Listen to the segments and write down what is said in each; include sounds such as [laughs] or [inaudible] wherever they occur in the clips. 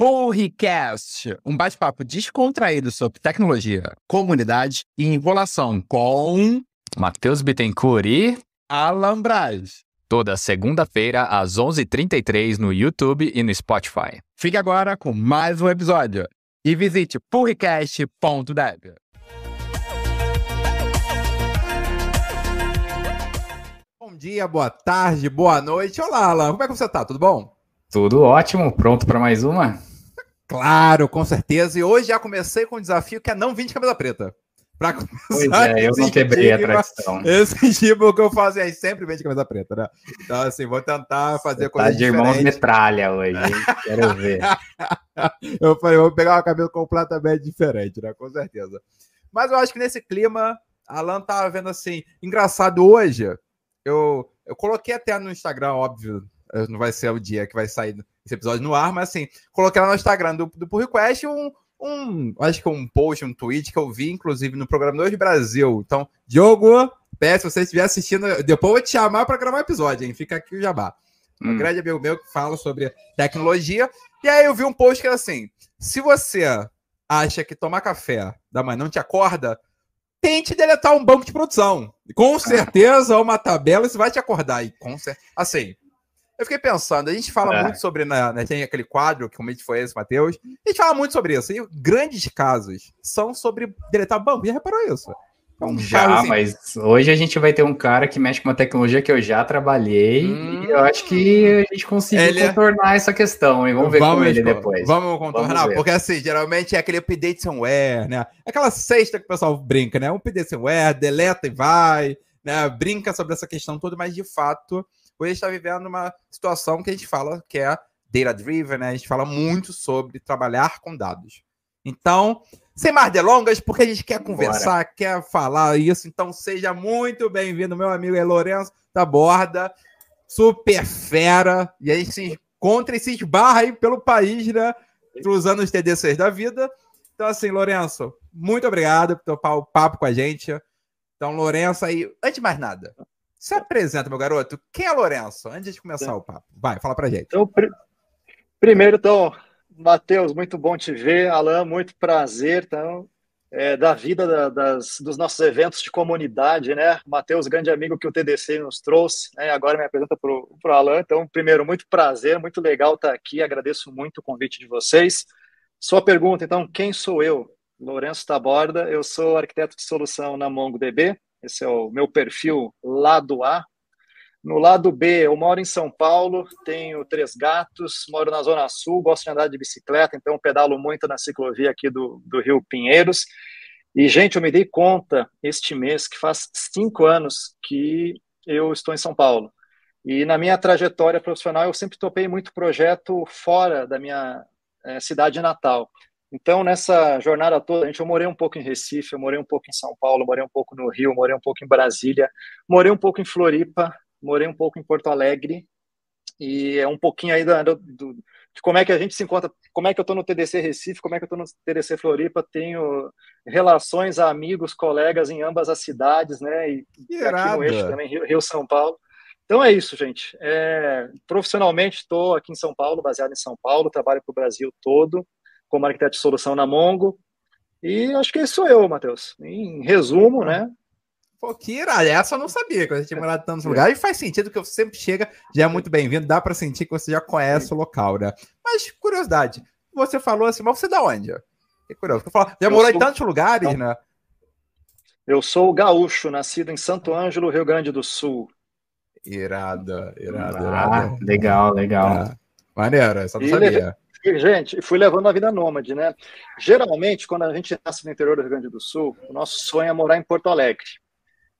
Purricast, um bate-papo descontraído sobre tecnologia, comunidade e enrolação com Matheus Bittencourt e Alan Braz. Toda segunda-feira às 11h33 no YouTube e no Spotify. Fique agora com mais um episódio e visite purricast.dev. Bom dia, boa tarde, boa noite. Olá, Alan, como é que você tá? Tudo bom? Tudo ótimo, pronto para mais uma? Claro, com certeza. E hoje já comecei com um desafio que é não vir de camisa preta. Pra começar, pois é, eu não quebrei a tradição. Esse tipo que eu faço é sempre vem de camisa preta, né? Então, assim, vou tentar fazer Você coisa tá de irmãos metralha hoje? Quero ver. [laughs] eu falei, vou pegar uma camisa completamente diferente, né? Com certeza. Mas eu acho que nesse clima, Alan tava vendo assim, engraçado hoje. Eu, eu coloquei até no Instagram, óbvio, não vai ser o dia que vai sair esse episódio no ar, mas assim, coloquei lá no Instagram do, do Pull Request um, um, acho que um post, um tweet que eu vi, inclusive, no programa 2 de Brasil. Então, Diogo, peço se você estiver assistindo, depois eu vou te chamar para gravar um episódio, hein? Fica aqui o jabá. Um hum. grande amigo meu que fala sobre tecnologia. E aí eu vi um post que era assim: se você acha que tomar café da manhã não te acorda, tente deletar um banco de produção. Com [laughs] certeza, uma tabela, isso vai te acordar. E com certeza. Assim, eu fiquei pensando, a gente fala é. muito sobre, né, né, tem aquele quadro, que realmente foi esse, Matheus, a gente fala muito sobre isso, e grandes casos são sobre deletar banco, já reparou isso? Um já, assim... mas hoje a gente vai ter um cara que mexe com uma tecnologia que eu já trabalhei hum... e eu acho que a gente conseguiu ele... É contornar essa questão e vamos ver vamos, com ele depois. Vamos contornar, vamos porque assim, geralmente é aquele update somewhere, né? Aquela sexta que o pessoal brinca, né? Um update somewhere, deleta e vai, né? Brinca sobre essa questão toda, mas de fato Hoje a gente está vivendo uma situação que a gente fala que é data-driven, né? A gente fala muito sobre trabalhar com dados. Então, sem mais delongas, porque a gente quer conversar, Bora. quer falar isso, então seja muito bem-vindo, meu amigo é Lourenço da Borda, super fera, e a gente se encontra e se esbarra aí pelo país, né? Cruzando os TDCs da vida. Então, assim, Lourenço, muito obrigado por topar o papo com a gente. Então, Lourenço aí, antes de mais nada, se apresenta, meu garoto. Quem é Lourenço? Antes de começar o papo. Vai, fala pra gente. Então, pr primeiro, então, Matheus, muito bom te ver. Alan, muito prazer. Então, é, da vida da, das, dos nossos eventos de comunidade, né? Matheus, grande amigo que o TDC nos trouxe, né? agora me apresenta para o Alan. Então, primeiro, muito prazer, muito legal estar aqui. Agradeço muito o convite de vocês. Sua pergunta, então, quem sou eu? Lourenço Taborda, eu sou arquiteto de solução na MongoDB, esse é o meu perfil lado A. No lado B, eu moro em São Paulo, tenho três gatos, moro na Zona Sul, gosto de andar de bicicleta, então pedalo muito na ciclovia aqui do, do Rio Pinheiros. E, gente, eu me dei conta este mês que faz cinco anos que eu estou em São Paulo. E na minha trajetória profissional, eu sempre topei muito projeto fora da minha é, cidade natal. Então, nessa jornada toda, a gente, eu morei um pouco em Recife, eu morei um pouco em São Paulo, morei um pouco no Rio, morei um pouco em Brasília, morei um pouco em Floripa, morei um pouco em Porto Alegre, e é um pouquinho aí do, do, de como é que a gente se encontra, como é que eu estou no TDC Recife, como é que eu estou no TDC Floripa, tenho relações, amigos, colegas em ambas as cidades, né, e, e aqui no eixo também, Rio, Rio São Paulo. Então é isso, gente. É, profissionalmente estou aqui em São Paulo, baseado em São Paulo, trabalho para o Brasil todo, como arquiteto de solução na Mongo. E acho que esse sou eu, Matheus. Em resumo, né? Pô, que irado. Essa eu não sabia que você tinha morado em tantos lugares. E faz sentido que você sempre chega, já é muito bem-vindo. Dá para sentir que você já conhece o local, né? Mas, curiosidade, você falou assim, mas você é da onde? Que curioso. já eu morou sou... em tantos lugares, não. né? Eu sou gaúcho, nascido em Santo Ângelo, Rio Grande do Sul. Irada, irada, ah, irada. Legal, legal. Ah, maneiro, essa não e sabia. E, gente, fui levando a vida nômade, né? Geralmente, quando a gente nasce no interior do Rio Grande do Sul, o nosso sonho é morar em Porto Alegre.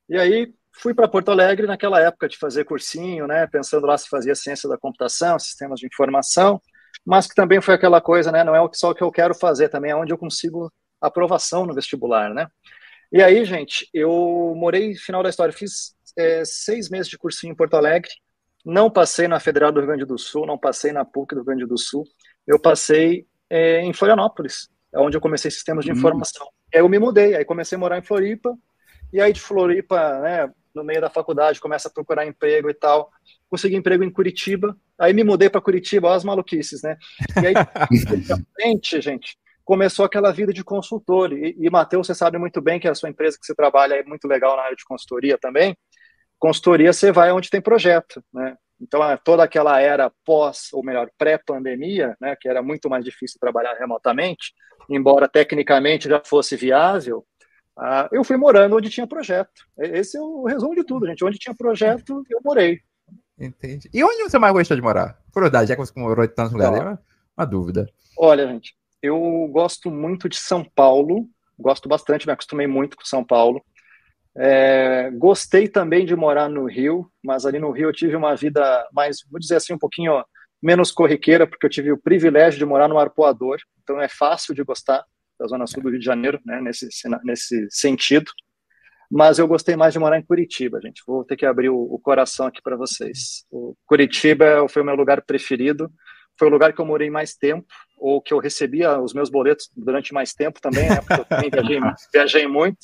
E aí, fui para Porto Alegre naquela época de fazer cursinho, né? Pensando lá se fazia ciência da computação, sistemas de informação, mas que também foi aquela coisa, né? Não é só o que eu quero fazer, também é onde eu consigo aprovação no vestibular, né? E aí, gente, eu morei, final da história, fiz é, seis meses de cursinho em Porto Alegre, não passei na Federal do Rio Grande do Sul, não passei na PUC do Rio Grande do Sul, eu passei é, em Florianópolis, onde eu comecei sistemas de hum. informação. Aí eu me mudei, aí comecei a morar em Floripa, E aí de Floripa, né, no meio da faculdade, começa a procurar emprego e tal. Consegui emprego em Curitiba, aí me mudei para Curitiba, olha as maluquices, né? E aí, [laughs] frente, gente, começou aquela vida de consultor. E, e Matheus, você sabe muito bem que a sua empresa que você trabalha é muito legal na área de consultoria também. Consultoria, você vai onde tem projeto, né? Então, é toda aquela era pós, ou melhor, pré-pandemia, né, que era muito mais difícil trabalhar remotamente, embora tecnicamente já fosse viável, uh, eu fui morando onde tinha projeto. Esse é o resumo de tudo, gente. Onde tinha projeto, eu morei. Entendi. E onde você mais gostou de morar? Curiosidade, já que você morou em tantos lugares, uma, uma dúvida. Olha, gente, eu gosto muito de São Paulo, gosto bastante, me acostumei muito com São Paulo. É, gostei também de morar no Rio, mas ali no Rio eu tive uma vida mais, vou dizer assim, um pouquinho menos corriqueira, porque eu tive o privilégio de morar no Arpoador, então é fácil de gostar da Zona Sul do Rio de Janeiro, né, nesse, nesse sentido. Mas eu gostei mais de morar em Curitiba, gente. Vou ter que abrir o, o coração aqui para vocês. O Curitiba foi o meu lugar preferido, foi o lugar que eu morei mais tempo, ou que eu recebia os meus boletos durante mais tempo também, né, porque eu também viajei, [laughs] viajei muito.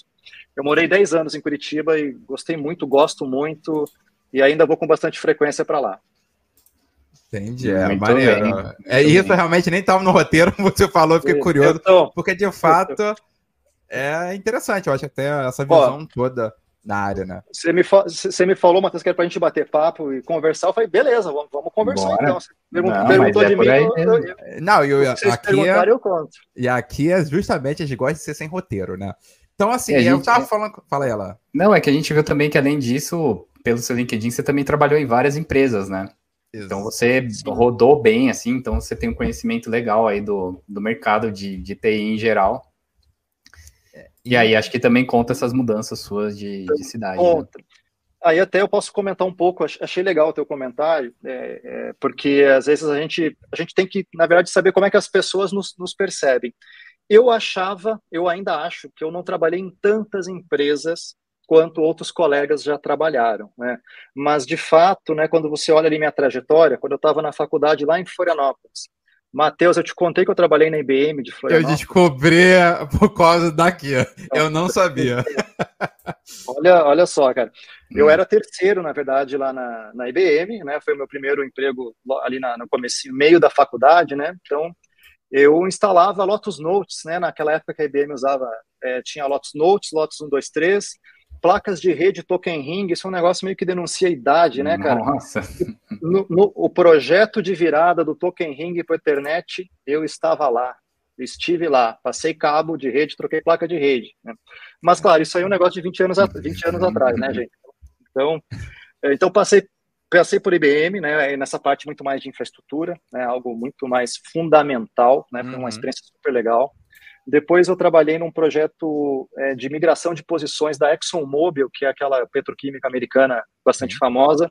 Eu morei 10 anos em Curitiba e gostei muito, gosto muito e ainda vou com bastante frequência para lá. Entendi, é muito maneiro. Bem, é isso, bem. realmente nem estava no roteiro, [laughs] você falou, fiquei curioso, tô, porque de fato é interessante, eu acho até essa visão Ó, toda na área, né? Você me, você me falou, Matheus, que era pra gente bater papo e conversar. Eu falei, beleza, vamos, vamos conversar Bora. então. Você não, perguntou é de mim. Eu, eu, não, eu, eu aqui é, eu conto. E aqui é justamente a gente gosta de ser sem roteiro, né? Então, assim, eu gente... tava falando. Fala ela. Não, é que a gente viu também que, além disso, pelo seu LinkedIn, você também trabalhou em várias empresas, né? Exato. Então você rodou bem, assim, então você tem um conhecimento legal aí do, do mercado de, de TI em geral. E aí acho que também conta essas mudanças suas de, de cidade. Né? Aí até eu posso comentar um pouco, achei legal o teu comentário, é, é, porque às vezes a gente, a gente tem que, na verdade, saber como é que as pessoas nos, nos percebem. Eu achava, eu ainda acho, que eu não trabalhei em tantas empresas quanto outros colegas já trabalharam, né? Mas de fato, né, quando você olha ali minha trajetória, quando eu estava na faculdade lá em Florianópolis, Matheus, eu te contei que eu trabalhei na IBM de Florianópolis. Eu descobri por causa daqui. Eu não sabia. [laughs] olha, olha só, cara. Eu hum. era terceiro, na verdade, lá na, na IBM, né? Foi o meu primeiro emprego ali na, no começo, meio da faculdade, né? Então, eu instalava Lotus Notes, né? Naquela época que a IBM usava, é, tinha Lotus Notes, Lotus 1, 2, 3, placas de rede Token Ring, isso é um negócio meio que denuncia a idade, né, cara? Nossa! No, no, o projeto de virada do Token Ring para Ethernet, eu estava lá, estive lá, passei cabo de rede, troquei placa de rede. Né? Mas, claro, isso aí é um negócio de 20 anos, 20 anos atrás, né, gente? Então, é, então passei passei por IBM, né, nessa parte muito mais de infraestrutura, né, algo muito mais fundamental, né, foi uma uhum. experiência super legal. Depois eu trabalhei num projeto é, de migração de posições da ExxonMobil, que é aquela petroquímica americana bastante uhum. famosa,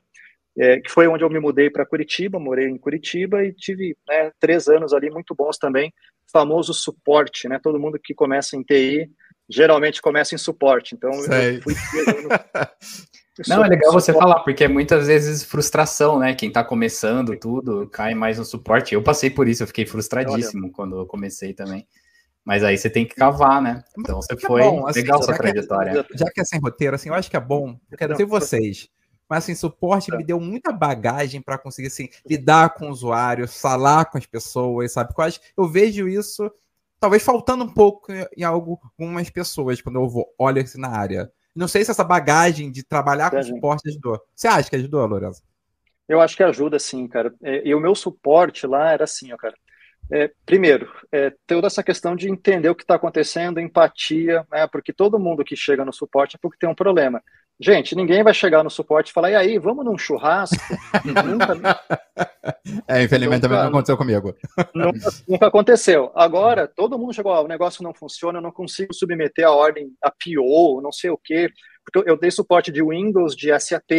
é, que foi onde eu me mudei para Curitiba, morei em Curitiba e tive né, três anos ali muito bons também, famoso suporte, né? Todo mundo que começa em TI geralmente começa em suporte, então Sei. eu fui [laughs] Não, é legal você falar, porque é muitas vezes frustração, né? Quem tá começando tudo, cai mais no suporte. Eu passei por isso, eu fiquei frustradíssimo Olha. quando eu comecei também. Mas aí você tem que cavar, né? Então você é foi bom, assim, legal sua trajetória. Que, já que é sem roteiro, assim, eu acho que é bom. Eu quero ter vocês. Mas assim, suporte me deu muita bagagem para conseguir assim, lidar com o usuário, falar com as pessoas, sabe? Eu, acho, eu vejo isso talvez faltando um pouco em algumas pessoas quando eu vou, olho assim na área. Não sei se essa bagagem de trabalhar com suporte ajudou. Você acha que ajudou, Lourenço? Eu acho que ajuda, sim, cara. E o meu suporte lá era assim, ó, cara. É, primeiro, é, toda essa questão de entender o que está acontecendo, empatia, né, porque todo mundo que chega no suporte é porque tem um problema. Gente, ninguém vai chegar no suporte e falar, e aí, vamos num churrasco? [laughs] nunca... É, infelizmente nunca, também não aconteceu comigo. Nunca, nunca aconteceu. Agora, todo mundo chegou, o negócio não funciona, eu não consigo submeter a ordem, a PO, não sei o quê, porque eu dei suporte de Windows, de SAP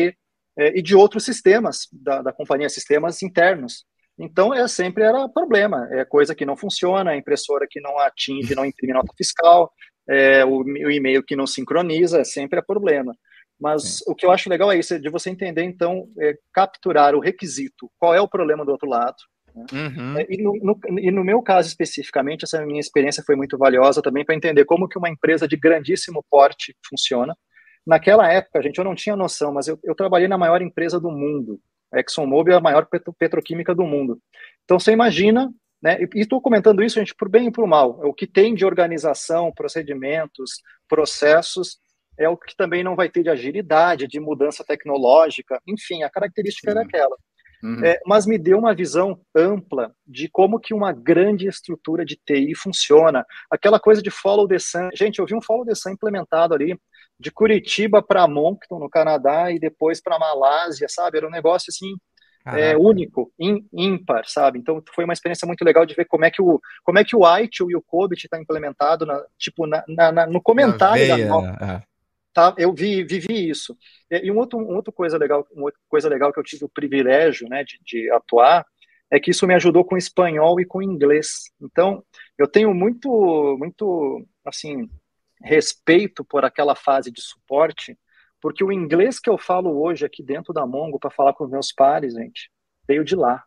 é, e de outros sistemas da, da companhia, sistemas internos. Então, é sempre era problema, é coisa que não funciona, a impressora que não atinge, não imprime nota fiscal, é, o, o e-mail que não sincroniza, sempre é problema. Mas Sim. o que eu acho legal é isso, é de você entender, então, é, capturar o requisito, qual é o problema do outro lado. Né? Uhum. É, e, no, no, e, no, meu caso especificamente, essa minha experiência foi muito valiosa também para entender como que uma empresa de grandíssimo porte funciona. Naquela época, gente, eu não tinha noção, mas eu, eu trabalhei na maior empresa do mundo. A ExxonMobil é a maior petro, petroquímica do mundo. Então, você imagina, né? E estou comentando isso, gente, por bem e por mal. O que tem de organização, procedimentos, processos, é o que também não vai ter de agilidade, de mudança tecnológica, enfim, a característica Sim. era aquela. Uhum. É, mas me deu uma visão ampla de como que uma grande estrutura de TI funciona. Aquela coisa de follow the sun. Gente, eu vi um follow the sun implementado ali de Curitiba para Moncton, no Canadá, e depois para Malásia, sabe? Era um negócio assim é, único, ímpar, sabe? Então foi uma experiência muito legal de ver como é que o como é que o ITIL e o COBIT está implementado, na, tipo na, na, no comentário veia, da é. Tá? Eu vi, vivi isso. E um outro, um outro coisa legal, uma outra coisa legal que eu tive o privilégio, né, de, de atuar é que isso me ajudou com espanhol e com inglês. Então eu tenho muito, muito assim respeito por aquela fase de suporte, porque o inglês que eu falo hoje aqui dentro da Mongo para falar com os meus pares, gente, veio de lá.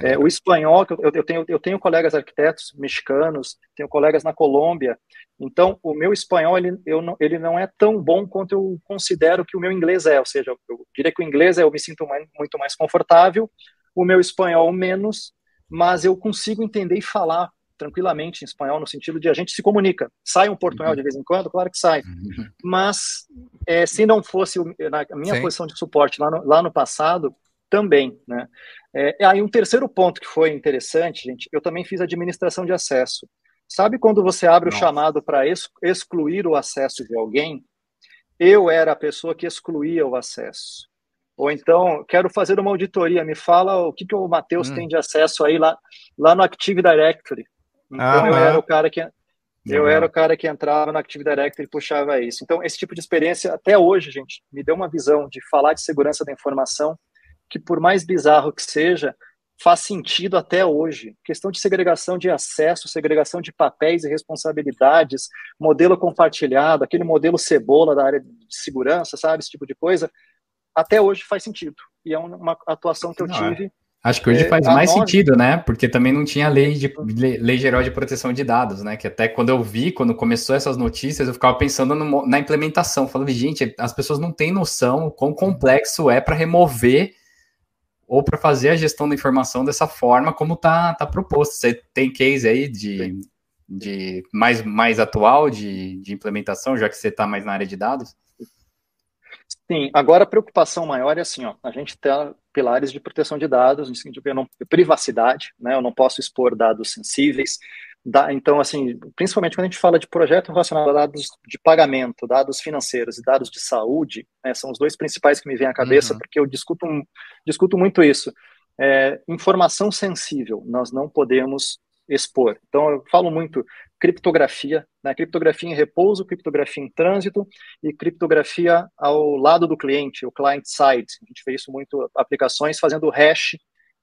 É, o espanhol, eu, eu, tenho, eu tenho colegas arquitetos mexicanos, tenho colegas na Colômbia, então o meu espanhol ele, eu não, ele não é tão bom quanto eu considero que o meu inglês é, ou seja, eu, eu diria que o inglês é, eu me sinto mais, muito mais confortável, o meu espanhol menos, mas eu consigo entender e falar tranquilamente em espanhol, no sentido de a gente se comunica. Sai um portunhol uhum. de vez em quando? Claro que sai. Uhum. Mas é, se não fosse na minha Sim. posição de suporte lá no, lá no passado, também, né? É, aí um terceiro ponto que foi interessante, gente, eu também fiz administração de acesso. Sabe quando você abre Nossa. o chamado para excluir o acesso de alguém? Eu era a pessoa que excluía o acesso. Ou então, quero fazer uma auditoria, me fala o que, que o Matheus hum. tem de acesso aí lá, lá no Active Directory. Então ah, eu era o cara que eu era o cara que entrava no Active Directory e puxava isso. Então esse tipo de experiência até hoje, gente, me deu uma visão de falar de segurança da informação que por mais bizarro que seja, faz sentido até hoje. Questão de segregação de acesso, segregação de papéis e responsabilidades, modelo compartilhado, aquele modelo cebola da área de segurança, sabe, esse tipo de coisa, até hoje faz sentido. E é uma atuação que eu Não, é. tive Acho que hoje é, faz mais sentido, né? Porque também não tinha lei, de, lei geral de proteção de dados, né? Que até quando eu vi, quando começou essas notícias, eu ficava pensando no, na implementação. Falando, gente, as pessoas não têm noção quão complexo é para remover ou para fazer a gestão da informação dessa forma como tá, tá proposto. Você tem case aí de, de mais, mais atual de, de implementação, já que você está mais na área de dados? Sim, agora a preocupação maior é assim, ó, a gente tem pilares de proteção de dados, no sentido de não, privacidade, né, eu não posso expor dados sensíveis, da, então, assim, principalmente quando a gente fala de projeto relacionado a dados de pagamento, dados financeiros e dados de saúde, né, são os dois principais que me vêm à cabeça, uhum. porque eu discuto, discuto muito isso. É, informação sensível, nós não podemos expor. Então, eu falo muito criptografia, né? criptografia em repouso, criptografia em trânsito e criptografia ao lado do cliente, o client side. A gente vê isso muito aplicações fazendo hash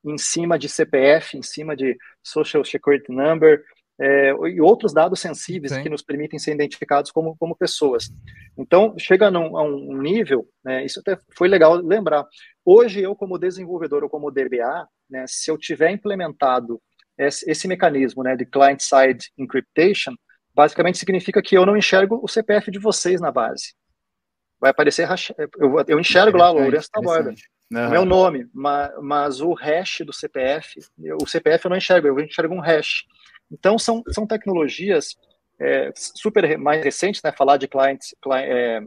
em cima de CPF, em cima de Social Security Number é, e outros dados sensíveis Sim. que nos permitem ser identificados como, como pessoas. Então, chega num, a um nível, né, isso até foi legal lembrar. Hoje, eu como desenvolvedor ou como DBA, né, se eu tiver implementado esse, esse mecanismo né, de client-side encryptation basicamente significa que eu não enxergo o CPF de vocês na base. Vai aparecer, eu, eu enxergo lá, Lourenço Taborda, uhum. meu nome, mas, mas o hash do CPF, o CPF eu não enxergo, eu enxergo um hash. Então, são, são tecnologias é, super mais recentes, né? Falar de client, client, é,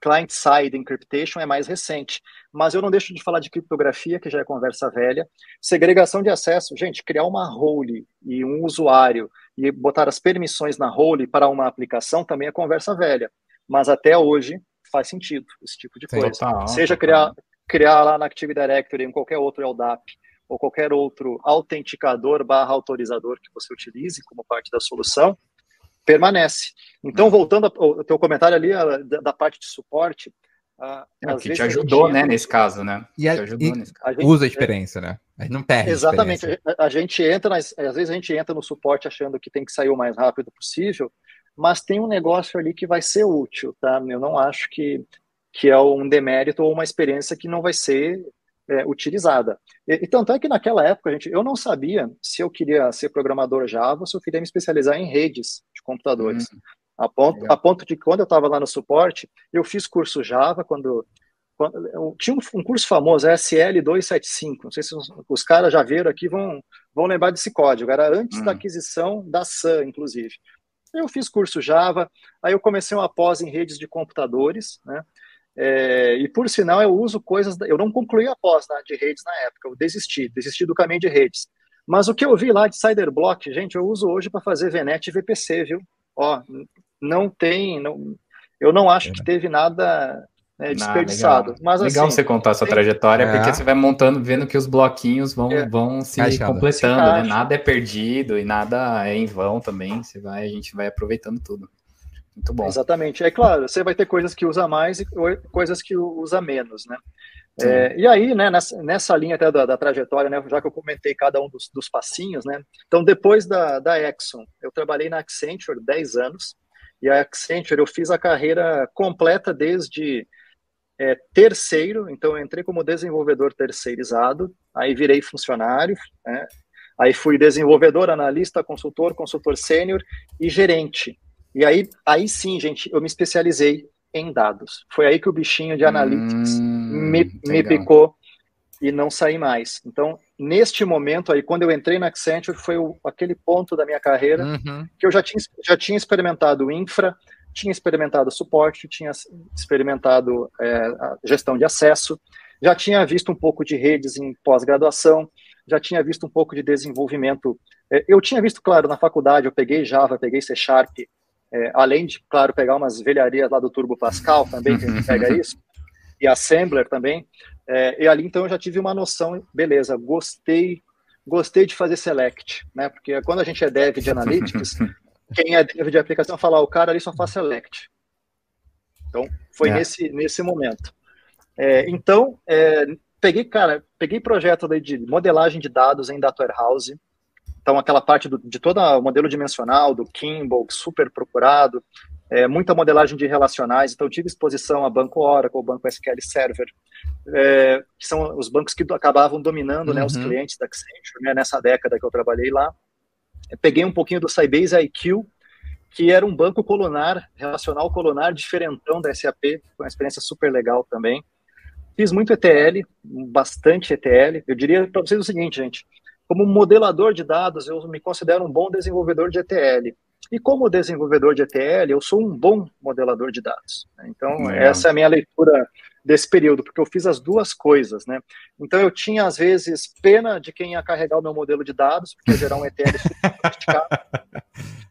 client-side encryptation é mais recente, mas eu não deixo de falar de criptografia, que já é conversa velha, segregação de acesso, gente, criar uma role e um usuário e botar as permissões na role para uma aplicação também é conversa velha, mas até hoje faz sentido esse tipo de coisa. Total, Seja total. criar criar lá na Active Directory em qualquer outro LDAP ou qualquer outro autenticador barra autorizador que você utilize como parte da solução, permanece. Então, uhum. voltando ao teu comentário ali da, da parte de suporte, uh, é, que te ajudou, gente... né, nesse caso, né? E, a, e a gente, usa a experiência, é, né? A gente não perde. Exatamente. A, a, gente entra, nas, às vezes a gente entra no suporte achando que tem que sair o mais rápido possível, mas tem um negócio ali que vai ser útil, tá? Eu não acho que, que é um demérito ou uma experiência que não vai ser é, utilizada. E, e, tanto é que naquela época, gente, eu não sabia se eu queria ser programador Java ou se eu queria me especializar em redes de computadores. Uhum. A ponto, a ponto de quando eu estava lá no suporte, eu fiz curso Java, quando, tinha um, curso famoso, SL 275, não sei se os, os caras já viram aqui, vão, vão lembrar desse código, era antes hum. da aquisição da SAN, inclusive. Eu fiz curso Java, aí eu comecei uma pós em redes de computadores, né? É, e por sinal, eu uso coisas. Eu não concluí a pós né, de redes na época, eu desisti, desisti do caminho de redes. Mas o que eu vi lá de Cyberblock, gente, eu uso hoje para fazer VNet e VPC, viu? Ó, não tem. Não, eu não acho que teve nada né, desperdiçado. legal. Mas, legal assim, você contar a sua tem... trajetória, é. porque você vai montando, vendo que os bloquinhos vão, é. vão se completando, se né? Nada é perdido e nada é em vão também. Você vai, a gente vai aproveitando tudo. Muito bom. Exatamente. É claro, você vai ter coisas que usa mais e coisas que usa menos, né? É, e aí, né, nessa, nessa linha até da, da, trajetória, né, já que eu comentei cada um dos, dos passinhos, né, então depois da, da Exxon, eu trabalhei na Accenture 10 anos, e a Accenture eu fiz a carreira completa desde é, terceiro, então eu entrei como desenvolvedor terceirizado, aí virei funcionário, né, aí fui desenvolvedor, analista, consultor, consultor sênior e gerente. E aí, aí sim, gente, eu me especializei em dados. Foi aí que o bichinho de analytics hum, me, me picou e não saí mais. Então, neste momento aí, quando eu entrei na Accenture, foi o, aquele ponto da minha carreira uhum. que eu já tinha, já tinha experimentado infra, tinha experimentado suporte, tinha experimentado é, gestão de acesso, já tinha visto um pouco de redes em pós-graduação, já tinha visto um pouco de desenvolvimento. É, eu tinha visto, claro, na faculdade, eu peguei Java, peguei C Sharp, é, além de, claro, pegar umas velharias lá do Turbo Pascal também, que a gente pega [laughs] isso, e Assembler também, é, e ali então eu já tive uma noção, beleza, gostei, gostei de fazer select, né? Porque quando a gente é dev de analytics, [laughs] quem é dev de aplicação fala, o cara ali só faz select. Então, foi é. nesse, nesse momento. É, então, é, peguei, cara, peguei projeto de modelagem de dados em Data Warehouse, então, aquela parte do, de todo o modelo dimensional, do Kimball, super procurado, é, muita modelagem de relacionais. Então, tive exposição a Banco Oracle, Banco SQL Server, é, que são os bancos que acabavam dominando uhum. né, os uhum. clientes da Accenture, né, nessa década que eu trabalhei lá. Eu peguei um pouquinho do Sybase IQ, que era um banco colunar, relacional colunar, diferentão da SAP, foi uma experiência super legal também. Fiz muito ETL, bastante ETL. Eu diria para vocês o seguinte, gente, como modelador de dados, eu me considero um bom desenvolvedor de ETL. E como desenvolvedor de ETL, eu sou um bom modelador de dados. Então, é. essa é a minha leitura desse período, porque eu fiz as duas coisas, né? Então, eu tinha, às vezes, pena de quem ia carregar o meu modelo de dados, porque gerar um ETL. [laughs]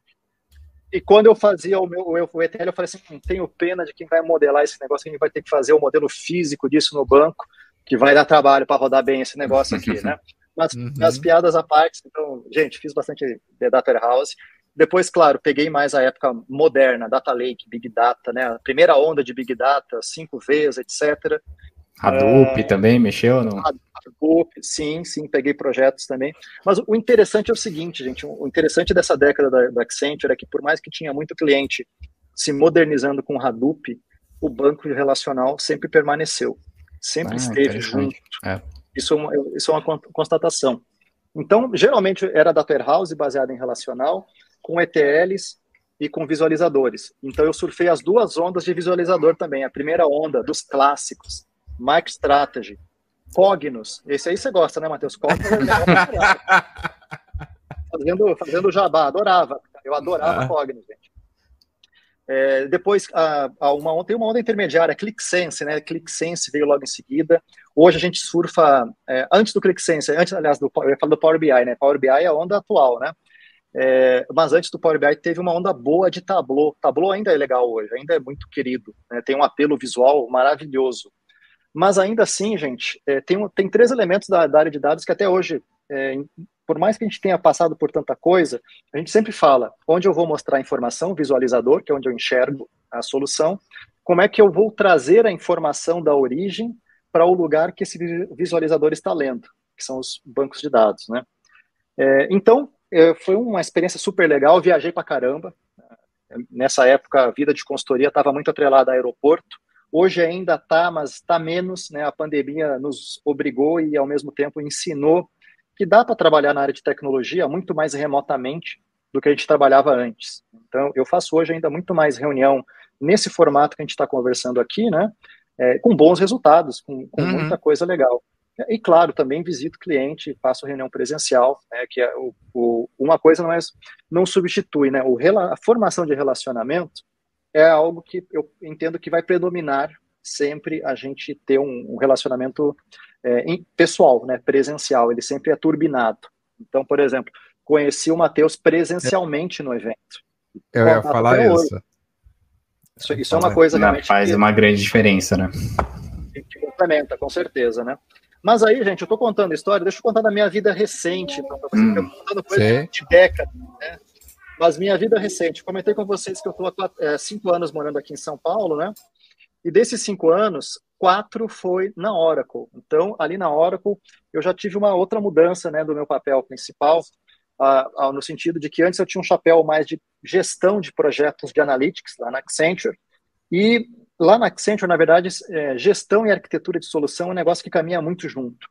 E quando eu fazia o meu o ETL, eu falei assim, hum, tenho pena de quem vai modelar esse negócio, quem vai ter que fazer o modelo físico disso no banco, que vai dar trabalho para rodar bem esse negócio aqui, [laughs] né? Mas uhum. as piadas à parte, então, gente, fiz bastante de Data Warehouse. Depois, claro, peguei mais a época moderna, Data Lake, Big Data, né? A primeira onda de Big Data, 5Vs, etc. Hadoop uh, também mexeu, não? Hadoop, sim, sim, peguei projetos também. Mas o interessante é o seguinte, gente, o interessante dessa década da, da Accenture é que por mais que tinha muito cliente se modernizando com Hadoop, o banco relacional sempre permaneceu, sempre ah, esteve junto. É. Isso, é isso é uma constatação. Então, geralmente era data warehouse baseada em relacional, com ETLs e com visualizadores. Então, eu surfei as duas ondas de visualizador também. A primeira onda dos clássicos, MicroStrategy, Cognos. Esse aí você gosta, né, Matheus? Cognos é [laughs] fazendo, fazendo jabá, adorava. Eu adorava ah. Cognos. É, depois, a uma, tem uma onda intermediária, ClickSense, né? ClickSense veio logo em seguida. Hoje a gente surfa, é, antes do ClickSense, antes, aliás, do, eu falo do Power BI, né? Power BI é a onda atual, né? É, mas antes do Power BI teve uma onda boa de Tableau. Tableau ainda é legal hoje, ainda é muito querido, né? tem um apelo visual maravilhoso. Mas ainda assim, gente, é, tem, tem três elementos da, da, área de dados que até hoje é, por mais que a gente tenha passado por tanta coisa, a gente sempre fala onde eu vou mostrar a informação, visualizador, que é onde eu enxergo a solução, como é que eu vou trazer a informação da origem para o lugar que esse visualizador está lendo, que são os bancos de dados, né? É, então, é, foi uma experiência super legal, viajei para caramba. Nessa época, a vida de consultoria estava muito atrelada ao aeroporto. Hoje ainda está, mas está menos, né? A pandemia nos obrigou e, ao mesmo tempo, ensinou que dá para trabalhar na área de tecnologia muito mais remotamente do que a gente trabalhava antes. Então, eu faço hoje ainda muito mais reunião nesse formato que a gente está conversando aqui, né? É, com bons resultados, com, com uhum. muita coisa legal. E, claro, também visito cliente, faço reunião presencial, né, que é o, o, uma coisa não, é, não substitui, né? O, a formação de relacionamento é algo que eu entendo que vai predominar sempre a gente ter um, um relacionamento é, pessoal, né, presencial, ele sempre é turbinado. Então, por exemplo, conheci o Matheus presencialmente no evento. Eu ia falar isso. Isso, isso é uma coisa realmente. Faz que, uma grande diferença, né? Que complementa, com certeza, né? Mas aí, gente, eu estou contando história, deixa eu contar da minha vida recente, então, pra hum, eu contando coisa de década, né? Mas minha vida recente, comentei com vocês que eu estou há é, cinco anos morando aqui em São Paulo, né? E desses cinco anos, quatro foi na Oracle. Então, ali na Oracle, eu já tive uma outra mudança, né, do meu papel principal, no sentido de que antes eu tinha um chapéu mais de gestão de projetos de analytics lá na Accenture, e lá na Accenture, na verdade, é, gestão e arquitetura de solução é um negócio que caminha muito junto.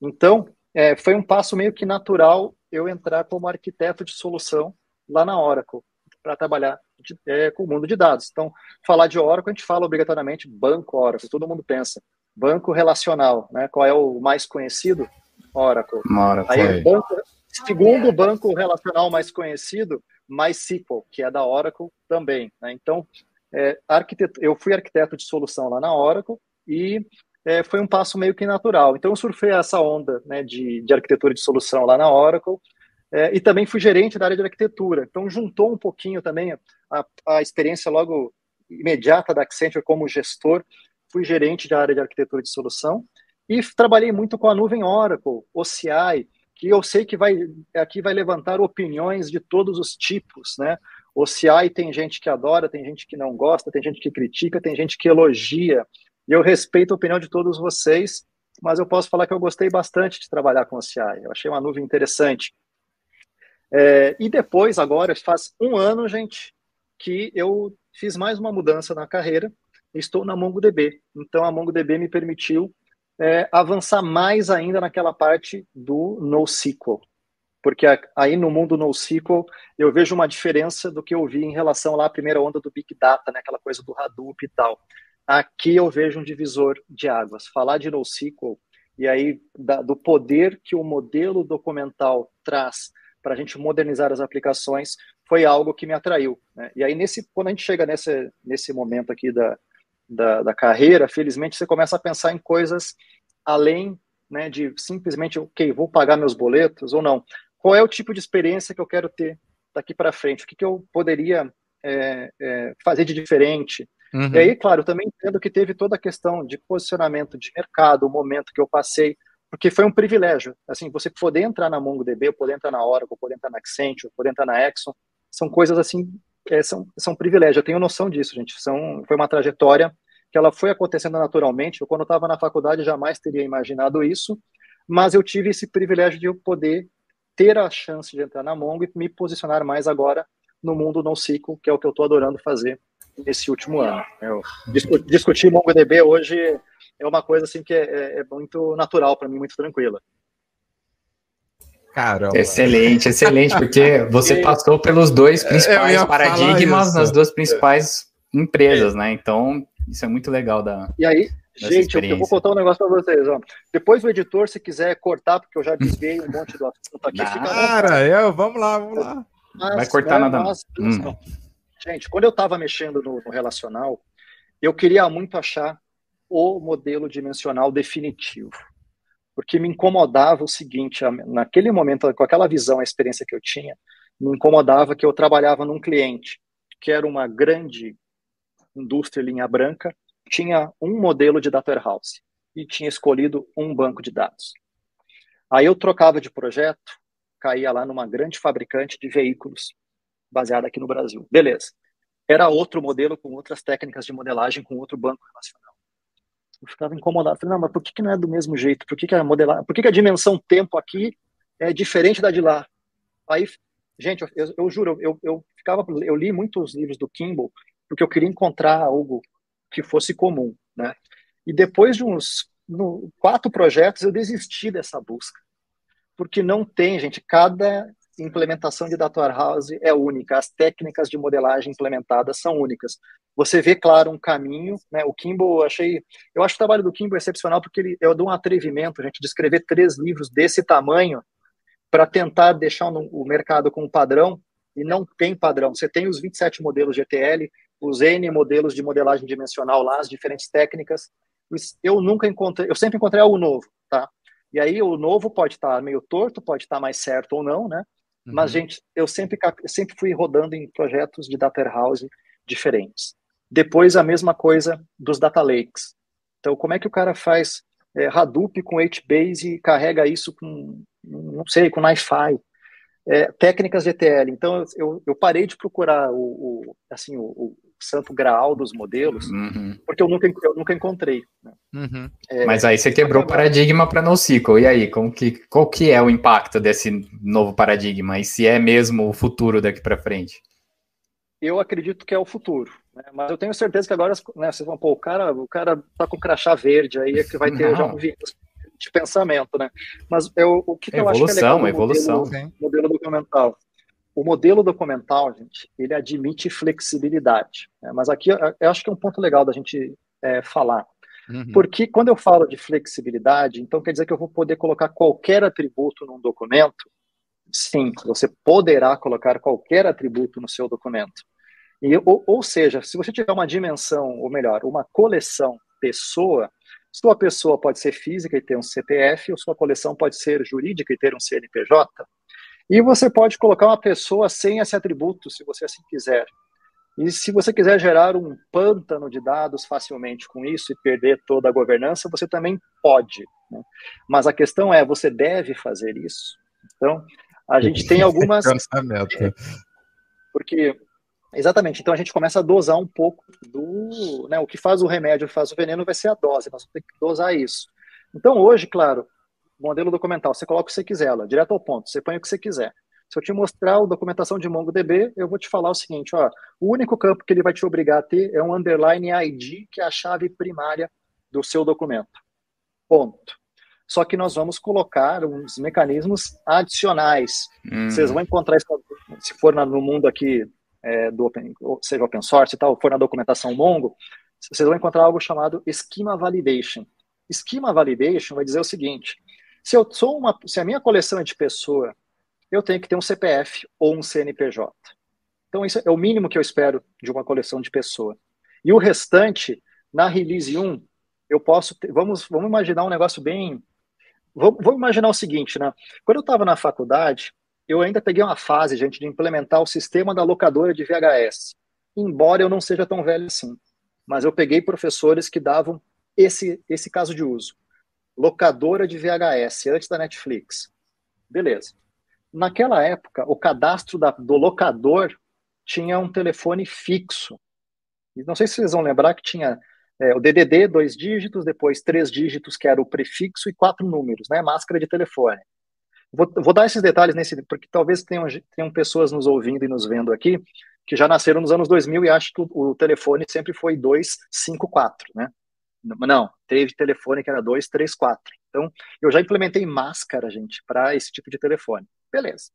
Então, é, foi um passo meio que natural eu entrar como arquiteto de solução lá na Oracle, para trabalhar de, é, com o mundo de dados. Então, falar de Oracle, a gente fala obrigatoriamente banco Oracle, todo mundo pensa. Banco relacional, né? qual é o mais conhecido? Oracle. Oracle. Aí, banco, segundo banco relacional mais conhecido, MySQL, que é da Oracle também. Né? Então, é, arquiteto, eu fui arquiteto de solução lá na Oracle e é, foi um passo meio que natural. Então, eu surfei essa onda né, de, de arquitetura de solução lá na Oracle é, e também fui gerente da área de arquitetura. Então, juntou um pouquinho também a, a experiência logo imediata da Accenture como gestor. Fui gerente da área de arquitetura de solução e trabalhei muito com a nuvem Oracle, OCI, que eu sei que vai aqui vai levantar opiniões de todos os tipos, né? OCI tem gente que adora, tem gente que não gosta, tem gente que critica, tem gente que elogia. E eu respeito a opinião de todos vocês, mas eu posso falar que eu gostei bastante de trabalhar com OCI. Eu achei uma nuvem interessante. É, e depois, agora, faz um ano, gente, que eu fiz mais uma mudança na carreira. Estou na MongoDB. Então, a MongoDB me permitiu é, avançar mais ainda naquela parte do NoSQL. Porque aí no mundo NoSQL eu vejo uma diferença do que eu vi em relação lá à primeira onda do Big Data, né, aquela coisa do Hadoop e tal. Aqui eu vejo um divisor de águas. Falar de NoSQL e aí da, do poder que o modelo documental traz para a gente modernizar as aplicações foi algo que me atraiu. Né? E aí, nesse, quando a gente chega nesse, nesse momento aqui da, da, da carreira, felizmente você começa a pensar em coisas além né, de simplesmente, ok, vou pagar meus boletos ou não. Qual é o tipo de experiência que eu quero ter daqui para frente? O que, que eu poderia é, é, fazer de diferente? Uhum. E aí, claro, também entendo que teve toda a questão de posicionamento de mercado, o momento que eu passei, porque foi um privilégio. Assim, você poder entrar na MongoDB, poder entrar na Oracle, poder entrar na Accenture, poder entrar na Exxon, são coisas assim, é, são, são privilégios. Eu tenho noção disso, gente. São, foi uma trajetória que ela foi acontecendo naturalmente. Eu, quando estava na faculdade, jamais teria imaginado isso, mas eu tive esse privilégio de eu poder ter a chance de entrar na Mongo e me posicionar mais agora no mundo NoSQL, que é o que eu estou adorando fazer nesse último ano. Eu discutir MongoDB hoje é uma coisa assim que é, é, é muito natural para mim, muito tranquila. Caramba. Excelente, excelente, porque [laughs] você passou pelos dois principais paradigmas nas duas principais empresas, né? Então, isso é muito legal da. E aí, gente, eu vou contar um negócio para vocês. Ó. Depois o editor, se quiser cortar, porque eu já desviei um monte do assunto aqui. Cara, eu, vamos lá, vamos lá. Mas, Vai cortar né, nada. Mas, hum. Gente, quando eu estava mexendo no, no relacional, eu queria muito achar o modelo dimensional definitivo. Porque me incomodava o seguinte, naquele momento, com aquela visão, a experiência que eu tinha, me incomodava que eu trabalhava num cliente que era uma grande indústria linha branca, tinha um modelo de data warehouse e tinha escolhido um banco de dados. Aí eu trocava de projeto, caía lá numa grande fabricante de veículos, baseada aqui no Brasil. Beleza. Era outro modelo com outras técnicas de modelagem, com outro banco relacional eu ficava incomodado. Falei, não, mas por que, que não é do mesmo jeito? Por que, que a modelar, por que, que a dimensão tempo aqui é diferente da de lá? Aí, gente, eu, eu, juro, eu, eu ficava, eu li muitos livros do Kimball porque eu queria encontrar algo que fosse comum, né? E depois de uns no, quatro projetos eu desisti dessa busca, porque não tem, gente. Cada implementação de data warehouse é única, as técnicas de modelagem implementadas são únicas. Você vê, claro, um caminho, né? O Kimball, achei, eu acho o trabalho do Kimball excepcional porque ele, eu dou um atrevimento, gente, de escrever três livros desse tamanho para tentar deixar o mercado com um padrão e não tem padrão. Você tem os 27 modelos GTL, os N modelos de modelagem dimensional lá, as diferentes técnicas. Eu nunca encontrei, eu sempre encontrei algo novo, tá? E aí o novo pode estar meio torto, pode estar mais certo ou não, né? Uhum. Mas, gente, eu sempre, eu sempre fui rodando em projetos de data warehouse diferentes. Depois, a mesma coisa dos data lakes. Então, como é que o cara faz é, Hadoop com HBase e carrega isso com, não sei, com NiFi? É, técnicas de ETL. Então, eu, eu parei de procurar o, o assim, o, o, santo graal dos modelos, uhum. porque eu nunca, eu nunca encontrei. Né? Uhum. É, Mas aí você quebrou o paradigma para NoSQL. E aí, como que, qual que é o impacto desse novo paradigma? E se é mesmo o futuro daqui para frente? Eu acredito que é o futuro. Né? Mas eu tenho certeza que agora né, vocês vão, pô, o cara, o cara tá com crachá verde aí, é que vai ter Não. já um de pensamento, né? Mas eu, o que, que eu acho que é legal evolução, modelo, modelo documental? O modelo documental, gente, ele admite flexibilidade. Né? Mas aqui eu acho que é um ponto legal da gente é, falar. Uhum. Porque quando eu falo de flexibilidade, então quer dizer que eu vou poder colocar qualquer atributo num documento? Sim, você poderá colocar qualquer atributo no seu documento. E, ou, ou seja, se você tiver uma dimensão, ou melhor, uma coleção pessoa, sua pessoa pode ser física e ter um CPF, ou sua coleção pode ser jurídica e ter um CNPJ. E você pode colocar uma pessoa sem esse atributo, se você assim quiser. E se você quiser gerar um pântano de dados facilmente com isso e perder toda a governança, você também pode. Né? Mas a questão é, você deve fazer isso? Então, a gente tem [laughs] algumas. Porque, exatamente, então a gente começa a dosar um pouco do. Né, o que faz o remédio, faz o veneno, vai ser a dose, nós temos que dosar isso. Então, hoje, claro, modelo documental, você coloca o que você quiser lá, direto ao ponto, você põe o que você quiser. Se eu te mostrar a documentação de MongoDB, eu vou te falar o seguinte, ó, o único campo que ele vai te obrigar a ter é um underline ID, que é a chave primária do seu documento. Ponto. Só que nós vamos colocar uns mecanismos adicionais. Hum. Vocês vão encontrar isso, se for no mundo aqui é, do open, seja open source e tal, for na documentação Mongo, vocês vão encontrar algo chamado Schema Validation. Schema Validation vai dizer o seguinte: se eu sou uma, se a minha coleção é de pessoa, eu tenho que ter um CPF ou um CNPJ. Então isso é o mínimo que eu espero de uma coleção de pessoa. E o restante, na release 1, eu posso ter, vamos, vamos imaginar um negócio bem vamos, vamos imaginar o seguinte, né? Quando eu estava na faculdade, eu ainda peguei uma fase, gente, de implementar o sistema da locadora de VHS. Embora eu não seja tão velho assim, mas eu peguei professores que davam esse esse caso de uso locadora de VHS, antes da Netflix. Beleza. Naquela época, o cadastro da, do locador tinha um telefone fixo. E não sei se vocês vão lembrar que tinha é, o DDD, dois dígitos, depois três dígitos, que era o prefixo, e quatro números, né? Máscara de telefone. Vou, vou dar esses detalhes nesse, porque talvez tenham, tenham pessoas nos ouvindo e nos vendo aqui que já nasceram nos anos 2000 e acham que o, o telefone sempre foi 254, né? Não, teve telefone que era 2, 3, 4. Então, eu já implementei máscara, gente, para esse tipo de telefone. Beleza.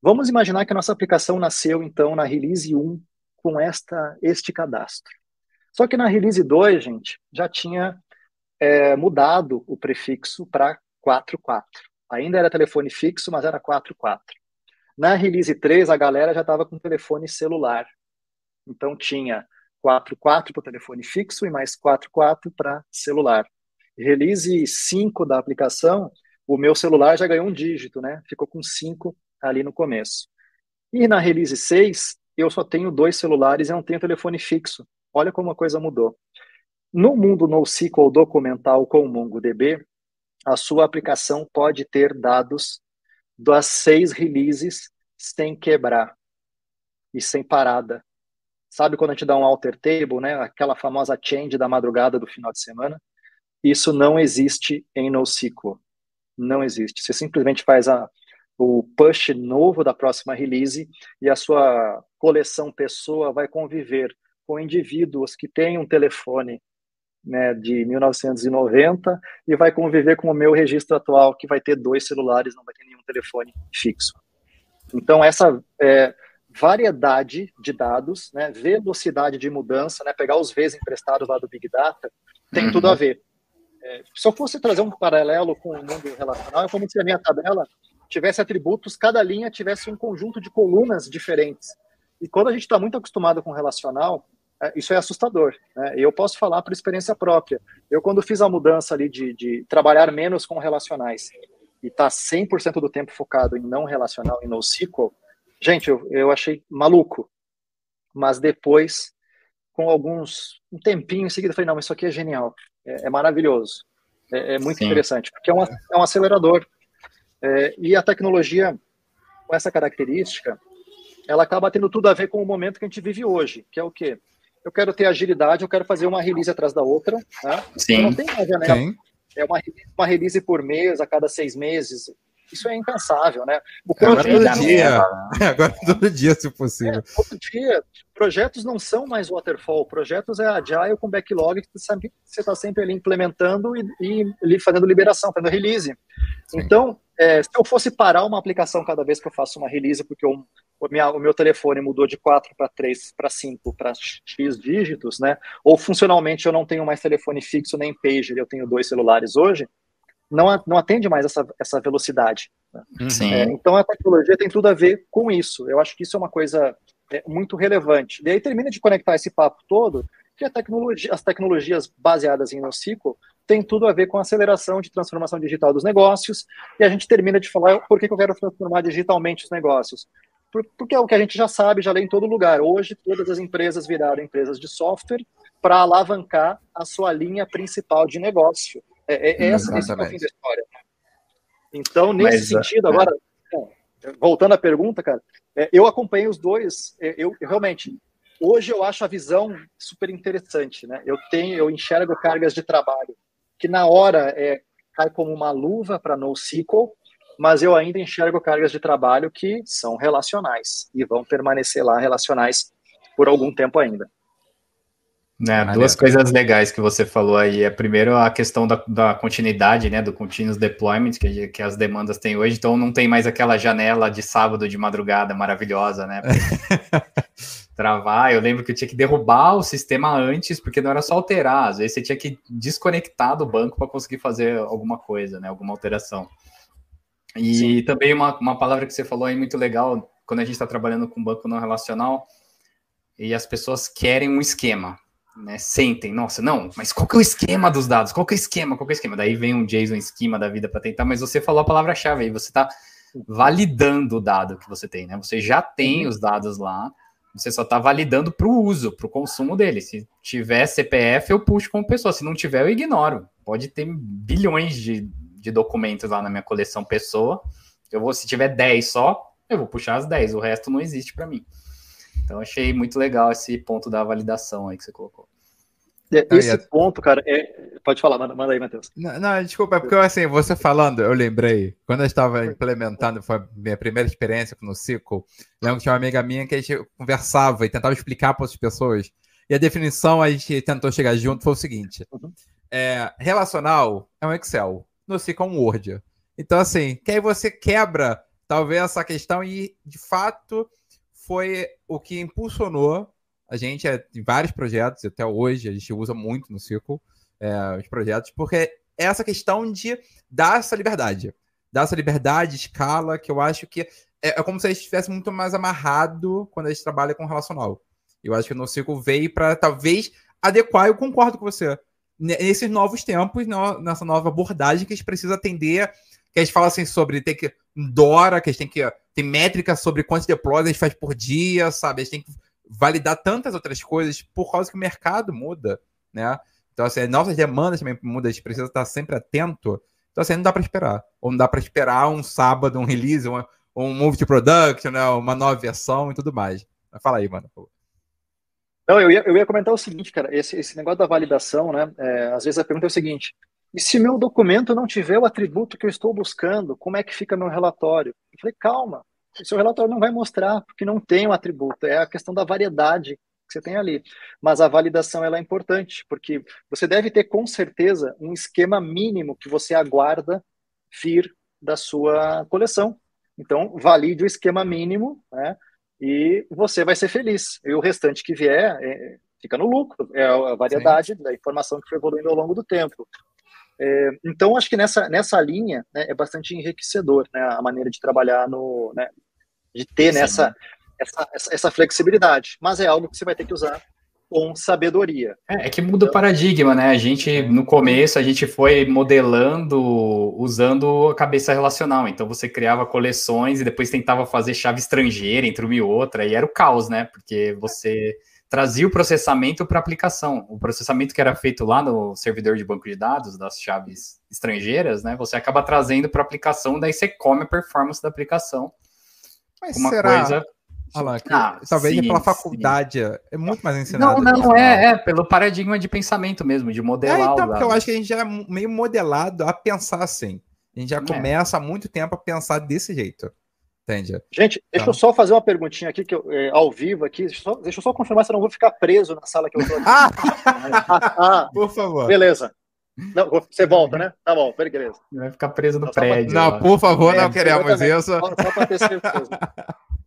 Vamos imaginar que a nossa aplicação nasceu, então, na release 1 com esta, este cadastro. Só que na release 2, gente, já tinha é, mudado o prefixo para 44. Ainda era telefone fixo, mas era 44. Na release 3, a galera já estava com telefone celular. Então tinha 44 para telefone fixo e mais 44 para celular. Release 5 da aplicação, o meu celular já ganhou um dígito, né? Ficou com 5 ali no começo. E na release 6, eu só tenho dois celulares e não tenho telefone fixo. Olha como a coisa mudou. No mundo NoSQL documental com o MongoDB, a sua aplicação pode ter dados das seis releases sem quebrar e sem parada. Sabe quando a gente dá um alter table, né? Aquela famosa change da madrugada do final de semana? Isso não existe em NoSQL. Não existe. Você simplesmente faz a, o push novo da próxima release e a sua coleção pessoa vai conviver com indivíduos que têm um telefone né, de 1990 e vai conviver com o meu registro atual, que vai ter dois celulares, não vai ter nenhum telefone fixo. Então, essa é, variedade de dados, né, velocidade de mudança, né, pegar os Vs emprestados lá do Big Data, tem uhum. tudo a ver. É, se eu fosse trazer um paralelo com o mundo relacional, é como se a minha tabela tivesse atributos, cada linha tivesse um conjunto de colunas diferentes. E quando a gente está muito acostumado com relacional, é, isso é assustador. Né? Eu posso falar por experiência própria. Eu, quando fiz a mudança ali de, de trabalhar menos com relacionais e estar tá 100% do tempo focado em não relacional e NoSQL, gente, eu, eu achei maluco. Mas depois, com alguns, um tempinho em seguida, eu falei, não, isso aqui é genial, é, é maravilhoso, é, é muito Sim. interessante, porque é um, é um acelerador. É, e a tecnologia, com essa característica, ela acaba tendo tudo a ver com o momento que a gente vive hoje, que é o quê? Eu quero ter agilidade, eu quero fazer uma release atrás da outra. Né? Sim. não tem mais janela. Sim. É uma, uma release por mês, a cada seis meses. Isso é incansável, né? O projeto agora todo dia. É, [laughs] agora todo dia, se possível. É, todo dia. Projetos não são mais waterfall. Projetos é agile com backlog que você está sempre ali implementando e, e, fazendo liberação, fazendo release. Sim. Então, é, se eu fosse parar uma aplicação cada vez que eu faço uma release, porque eu, o, minha, o meu telefone mudou de 4 para 3 para 5 para X dígitos, né? Ou funcionalmente eu não tenho mais telefone fixo nem pager, eu tenho dois celulares hoje, não, não atende mais essa, essa velocidade. Né? É, então a tecnologia tem tudo a ver com isso. Eu acho que isso é uma coisa é, muito relevante. E aí termina de conectar esse papo todo que a tecnologia, as tecnologias baseadas em NoSQL tem tudo a ver com a aceleração de transformação digital dos negócios, e a gente termina de falar por que, eu quero transformar digitalmente os negócios. Porque é o que a gente já sabe, já lê em todo lugar. Hoje, todas as empresas viraram empresas de software para alavancar a sua linha principal de negócio. É, é, é esse, esse é o fim da história. Então, nesse Mas, sentido, é. agora, voltando à pergunta, cara, é, eu acompanhei os dois, eu, eu realmente hoje eu acho a visão super interessante, né? Eu tenho, eu enxergo cargas de trabalho que na hora é, cai como uma luva para NoSQL, mas eu ainda enxergo cargas de trabalho que são relacionais e vão permanecer lá relacionais por algum tempo ainda. É, duas coisas legais que você falou aí. É primeiro a questão da, da continuidade, né, do continuous deployment que, que as demandas têm hoje. Então não tem mais aquela janela de sábado de madrugada maravilhosa, né? [laughs] travar. Eu lembro que eu tinha que derrubar o sistema antes, porque não era só alterar. Às vezes você tinha que desconectar do banco para conseguir fazer alguma coisa, né? Alguma alteração. E Sim. também uma, uma palavra que você falou aí muito legal, quando a gente está trabalhando com banco não relacional, e as pessoas querem um esquema né, sentem, nossa, não, mas qual que é o esquema dos dados? Qual que é o esquema? Qual que é o esquema? Daí vem um JSON esquema da vida para tentar, mas você falou a palavra-chave aí, você está validando o dado que você tem, né? Você já tem uhum. os dados lá, você só está validando para o uso, para o consumo dele. Se tiver CPF, eu puxo como pessoa, se não tiver, eu ignoro. Pode ter bilhões de, de documentos lá na minha coleção pessoa. Eu vou, se tiver 10 só, eu vou puxar as 10, o resto não existe para mim. Então achei muito legal esse ponto da validação aí que você colocou. É, esse ah, ponto, cara, é... pode falar, manda, manda aí, Matheus. Não, não, desculpa, é porque assim, você falando, eu lembrei, quando eu estava implementando, foi a minha primeira experiência no Cico, lembro que tinha uma amiga minha que a gente conversava e tentava explicar para outras pessoas. E a definição a gente tentou chegar junto foi o seguinte: uhum. é, relacional é um Excel, no Cico é um Word. Então, assim, que aí você quebra talvez essa questão e, de fato, foi o que impulsionou a gente em vários projetos, até hoje a gente usa muito no Círculo é, os projetos, porque é essa questão de dar essa liberdade. Dar essa liberdade, escala, que eu acho que é, é como se a gente estivesse muito mais amarrado quando a gente trabalha com relacional. Eu acho que o NoSQL veio para talvez adequar, eu concordo com você, nesses novos tempos, nessa nova abordagem que a gente precisa atender, que a gente fala assim sobre ter que Dora, que a gente tem que tem métricas sobre quantos deploys a gente faz por dia, sabe? A gente tem que validar tantas outras coisas por causa que o mercado muda, né? Então, assim, nossas demandas também mudam, a gente precisa estar sempre atento. Então, assim, não dá para esperar. Ou não dá para esperar um sábado, um release, um, um move to production, né? uma nova versão e tudo mais. Fala aí, mano. Não, eu ia, eu ia comentar o seguinte, cara, esse, esse negócio da validação, né? É, às vezes a pergunta é o seguinte: e se meu documento não tiver o atributo que eu estou buscando, como é que fica meu relatório? Eu falei, calma, o seu relatório não vai mostrar, porque não tem o atributo, é a questão da variedade que você tem ali. Mas a validação ela é importante, porque você deve ter com certeza um esquema mínimo que você aguarda vir da sua coleção. Então, valide o esquema mínimo, né? E você vai ser feliz. E o restante que vier é, fica no lucro. É a variedade Sim. da informação que foi evoluindo ao longo do tempo. É, então, acho que nessa, nessa linha né, é bastante enriquecedor né, a maneira de trabalhar no. Né, de ter nessa essa, essa, essa, flexibilidade. Mas é algo que você vai ter que usar com sabedoria. É, é que muda o paradigma, né? A gente, no começo, a gente foi modelando usando a cabeça relacional. Então você criava coleções e depois tentava fazer chave estrangeira entre uma e outra, e era o caos, né? Porque você trazia o processamento para aplicação. O processamento que era feito lá no servidor de banco de dados das chaves estrangeiras, né? Você acaba trazendo para aplicação, daí você come a performance da aplicação. Mas uma será? coisa Olha que ah, talvez sim, pela faculdade sim. é muito mais ensinado. Não, não, é, é, pelo paradigma de pensamento mesmo, de modelar. É, então, porque eu acho que a gente já é meio modelado a pensar assim. A gente já é. começa há muito tempo a pensar desse jeito. Entende? Gente, deixa então. eu só fazer uma perguntinha aqui, que eu, é, ao vivo aqui. Só, deixa eu só confirmar se eu não vou ficar preso na sala que eu estou. ah, [laughs] ah, por favor. Beleza. Não, você volta, né? Tá bom, beleza. Vai ficar preso no não, prédio. Não, lá. por favor, é, não queremos isso. Só, só para ter certeza.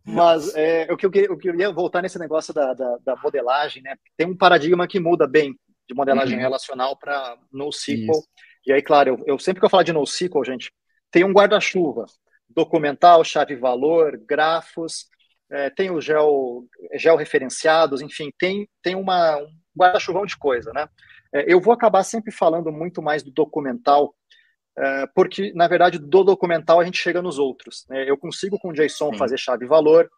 Mas é, o, que eu, que eu queria voltar nesse negócio da, da, da, modelagem, né? Tem um paradigma que muda bem de modelagem uhum. relacional para NoSQL. Isso. E aí, claro, eu, eu, sempre que eu falar de NoSQL, gente, tem um guarda-chuva documental, chave-valor, grafos, é, tem o geo, georreferenciados, enfim, tem, tem uma, um guarda-chuvão de coisa, né? É, eu vou acabar sempre falando muito mais do documental, é, porque, na verdade, do documental a gente chega nos outros. Né? Eu consigo com o JSON Sim. fazer chave-valor.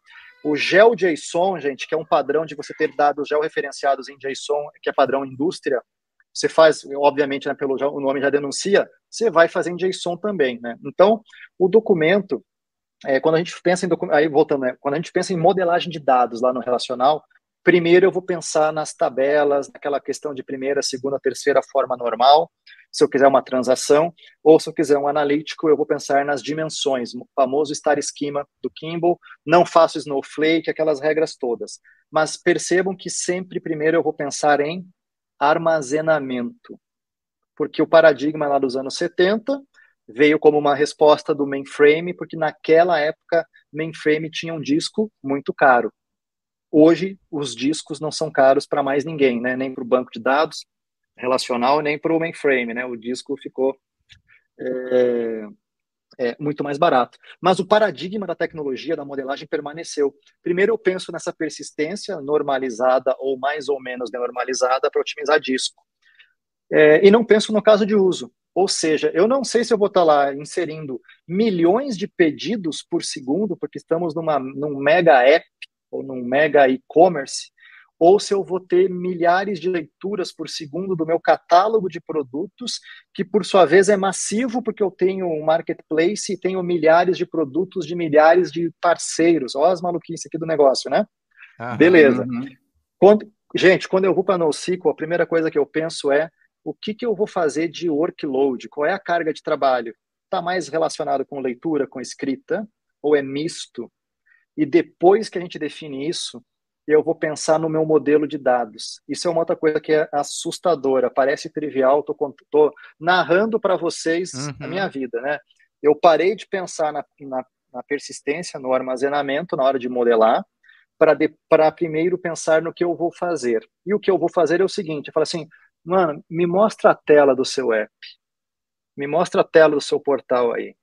O GeoJSON, gente, que é um padrão de você ter dados georreferenciados em JSON, que é padrão indústria, você faz, obviamente, né, pelo o nome já denuncia, você vai fazer em JSON também. Né? Então, o documento, é, quando a gente pensa em aí voltando, né, quando a gente pensa em modelagem de dados lá no relacional, primeiro eu vou pensar nas tabelas, naquela questão de primeira, segunda, terceira forma normal se eu quiser uma transação, ou se eu quiser um analítico, eu vou pensar nas dimensões, o famoso star schema do Kimball, não faço snowflake, aquelas regras todas. Mas percebam que sempre primeiro eu vou pensar em armazenamento, porque o paradigma lá dos anos 70 veio como uma resposta do mainframe, porque naquela época mainframe tinha um disco muito caro. Hoje os discos não são caros para mais ninguém, né? nem para o banco de dados, relacional nem para o mainframe, né? O disco ficou é, é, muito mais barato. Mas o paradigma da tecnologia, da modelagem, permaneceu. Primeiro, eu penso nessa persistência normalizada ou mais ou menos normalizada para otimizar disco. É, e não penso no caso de uso. Ou seja, eu não sei se eu vou estar lá inserindo milhões de pedidos por segundo, porque estamos numa, num mega app ou num mega e-commerce, ou se eu vou ter milhares de leituras por segundo do meu catálogo de produtos, que por sua vez é massivo, porque eu tenho um marketplace e tenho milhares de produtos de milhares de parceiros. Olha as maluquices aqui do negócio, né? Aham, Beleza. Uhum. Quando, gente, quando eu vou para NoSQL, a primeira coisa que eu penso é o que, que eu vou fazer de workload? Qual é a carga de trabalho? Está mais relacionado com leitura, com escrita, ou é misto? E depois que a gente define isso, eu vou pensar no meu modelo de dados. Isso é uma outra coisa que é assustadora, parece trivial, estou narrando para vocês uhum. a minha vida, né? Eu parei de pensar na, na, na persistência, no armazenamento, na hora de modelar, para primeiro pensar no que eu vou fazer. E o que eu vou fazer é o seguinte, eu falo assim, mano, me mostra a tela do seu app, me mostra a tela do seu portal aí.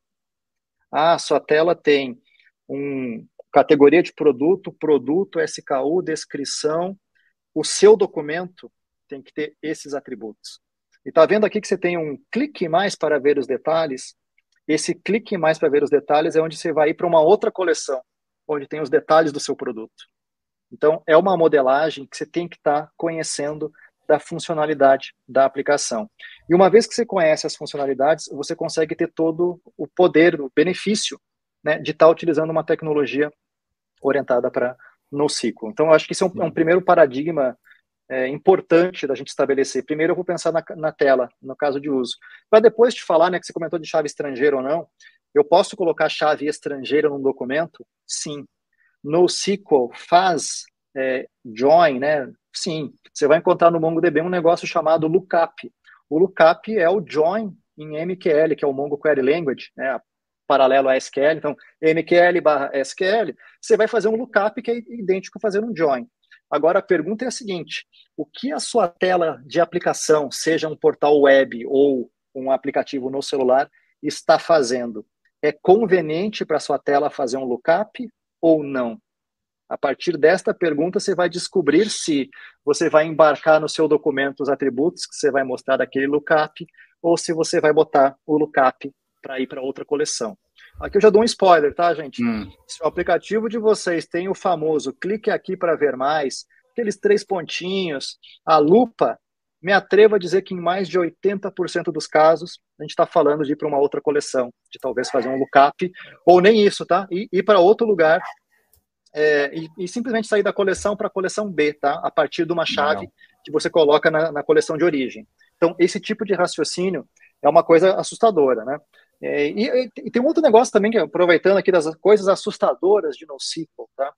Ah, sua tela tem um, categoria de produto, produto, SKU, descrição. O seu documento tem que ter esses atributos. E está vendo aqui que você tem um clique mais para ver os detalhes? Esse clique mais para ver os detalhes é onde você vai para uma outra coleção, onde tem os detalhes do seu produto. Então, é uma modelagem que você tem que estar tá conhecendo da funcionalidade da aplicação. E uma vez que você conhece as funcionalidades, você consegue ter todo o poder, o benefício né, de estar tá utilizando uma tecnologia orientada para NoSQL. Então, eu acho que isso é um, é um primeiro paradigma é, importante da gente estabelecer. Primeiro, eu vou pensar na, na tela, no caso de uso. Para depois te falar, né, que você comentou de chave estrangeira ou não, eu posso colocar chave estrangeira num documento? Sim. NoSQL faz é, join, né? Sim. Você vai encontrar no MongoDB um negócio chamado lookup. O lookup é o join em MQL, que é o Mongo Query Language, né? Paralelo a SQL, então MQL barra SQL, você vai fazer um lookup que é idêntico a fazer um join. Agora a pergunta é a seguinte: o que a sua tela de aplicação, seja um portal web ou um aplicativo no celular, está fazendo? É conveniente para a sua tela fazer um lookup ou não? A partir desta pergunta, você vai descobrir se você vai embarcar no seu documento os atributos que você vai mostrar daquele lookup ou se você vai botar o lookup para ir para outra coleção. Aqui eu já dou um spoiler, tá, gente? Hum. Se o aplicativo de vocês tem o famoso clique aqui para ver mais, aqueles três pontinhos, a lupa, me atrevo a dizer que em mais de 80% dos casos, a gente está falando de ir para uma outra coleção, de talvez fazer um lookup, ou nem isso, tá? E ir para outro lugar é, e, e, simplesmente sair da coleção para a coleção B, tá? A partir de uma chave Não. que você coloca na, na coleção de origem. Então, esse tipo de raciocínio é uma coisa assustadora, né? É, e, e, tem um outro negócio também, que aproveitando aqui das coisas assustadoras de NoSQL, tá?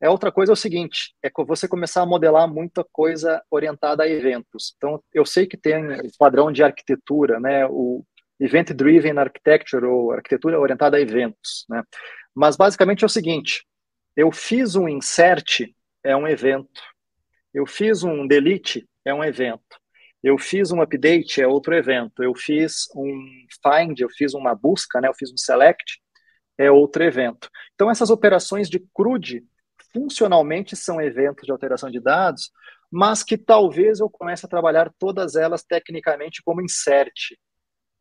É outra coisa é o seguinte, é você começar a modelar muita coisa orientada a eventos. Então, eu sei que tem o padrão de arquitetura, né? O Event Driven Architecture, ou arquitetura orientada a eventos, né? Mas, basicamente, é o seguinte, eu fiz um insert, é um evento. Eu fiz um delete, é um evento. Eu fiz um update, é outro evento. Eu fiz um find, eu fiz uma busca, né? eu fiz um select, é outro evento. Então, essas operações de CRUD, funcionalmente, são eventos de alteração de dados, mas que talvez eu comece a trabalhar todas elas tecnicamente como insert.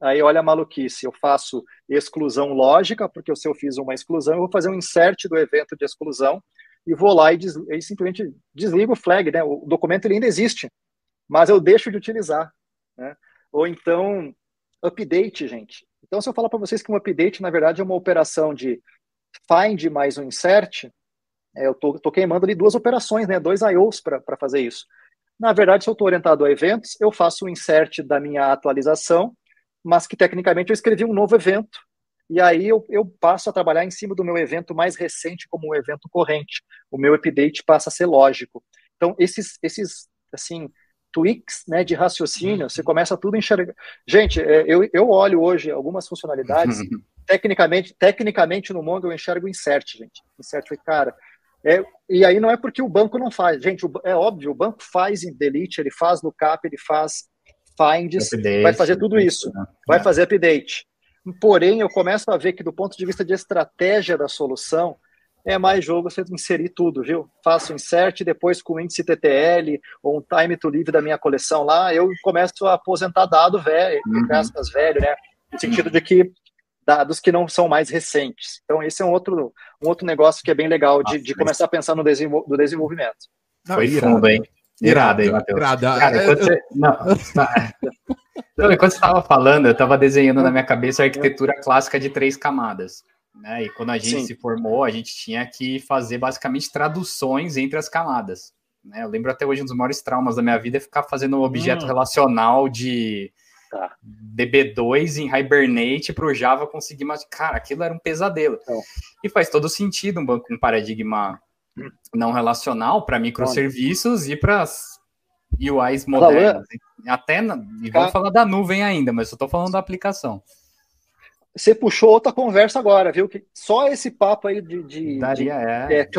Aí olha a maluquice, eu faço exclusão lógica, porque se eu fiz uma exclusão, eu vou fazer um insert do evento de exclusão e vou lá e, des, e simplesmente desligo o flag, né? O documento ele ainda existe, mas eu deixo de utilizar. Né? Ou então, update, gente. Então, se eu falar para vocês que um update, na verdade, é uma operação de find mais um insert, é, eu estou queimando ali duas operações, né? dois IOs para fazer isso. Na verdade, se eu estou orientado a eventos, eu faço o insert da minha atualização, mas que tecnicamente eu escrevi um novo evento, e aí eu, eu passo a trabalhar em cima do meu evento mais recente como um evento corrente. O meu update passa a ser lógico. Então, esses, esses assim, tweaks né, de raciocínio, você começa tudo a enxergar. Gente, é, eu, eu olho hoje algumas funcionalidades, tecnicamente, tecnicamente no Mongo eu enxergo insert, gente. Insert, cara. É, e aí não é porque o banco não faz. Gente, é óbvio, o banco faz em delete, ele faz lookup, ele faz finds, update, vai fazer tudo isso, né? vai é. fazer update. Porém, eu começo a ver que do ponto de vista de estratégia da solução, é mais jogo você inserir tudo, viu? Faço insert, depois com índice TTL ou um time to live da minha coleção lá, eu começo a aposentar dado velho, uhum. aspas, velho, né? No sentido de que dados que não são mais recentes. Então, esse é um outro, um outro negócio que é bem legal de, de começar a pensar no, desenvol no desenvolvimento. Não, Foi fundo, hein? Irado aí, Matheus. Irado. Cara, enquanto você, não, não, enquanto você estava falando, eu estava desenhando na minha cabeça a arquitetura clássica de três camadas. Né? E quando a gente Sim. se formou, a gente tinha que fazer basicamente traduções entre as camadas. Né? Eu lembro até hoje um dos maiores traumas da minha vida é ficar fazendo um objeto hum. relacional de tá. DB2 em Hibernate para o Java conseguir, mas cara, aquilo era um pesadelo. Então. E faz todo sentido um banco um paradigma hum. não relacional para microserviços e para UIs modernas. Até na, e vamos falar da nuvem ainda, mas eu estou falando da aplicação você puxou outra conversa agora, viu? Que só esse papo aí de, de, Daria, de é. É,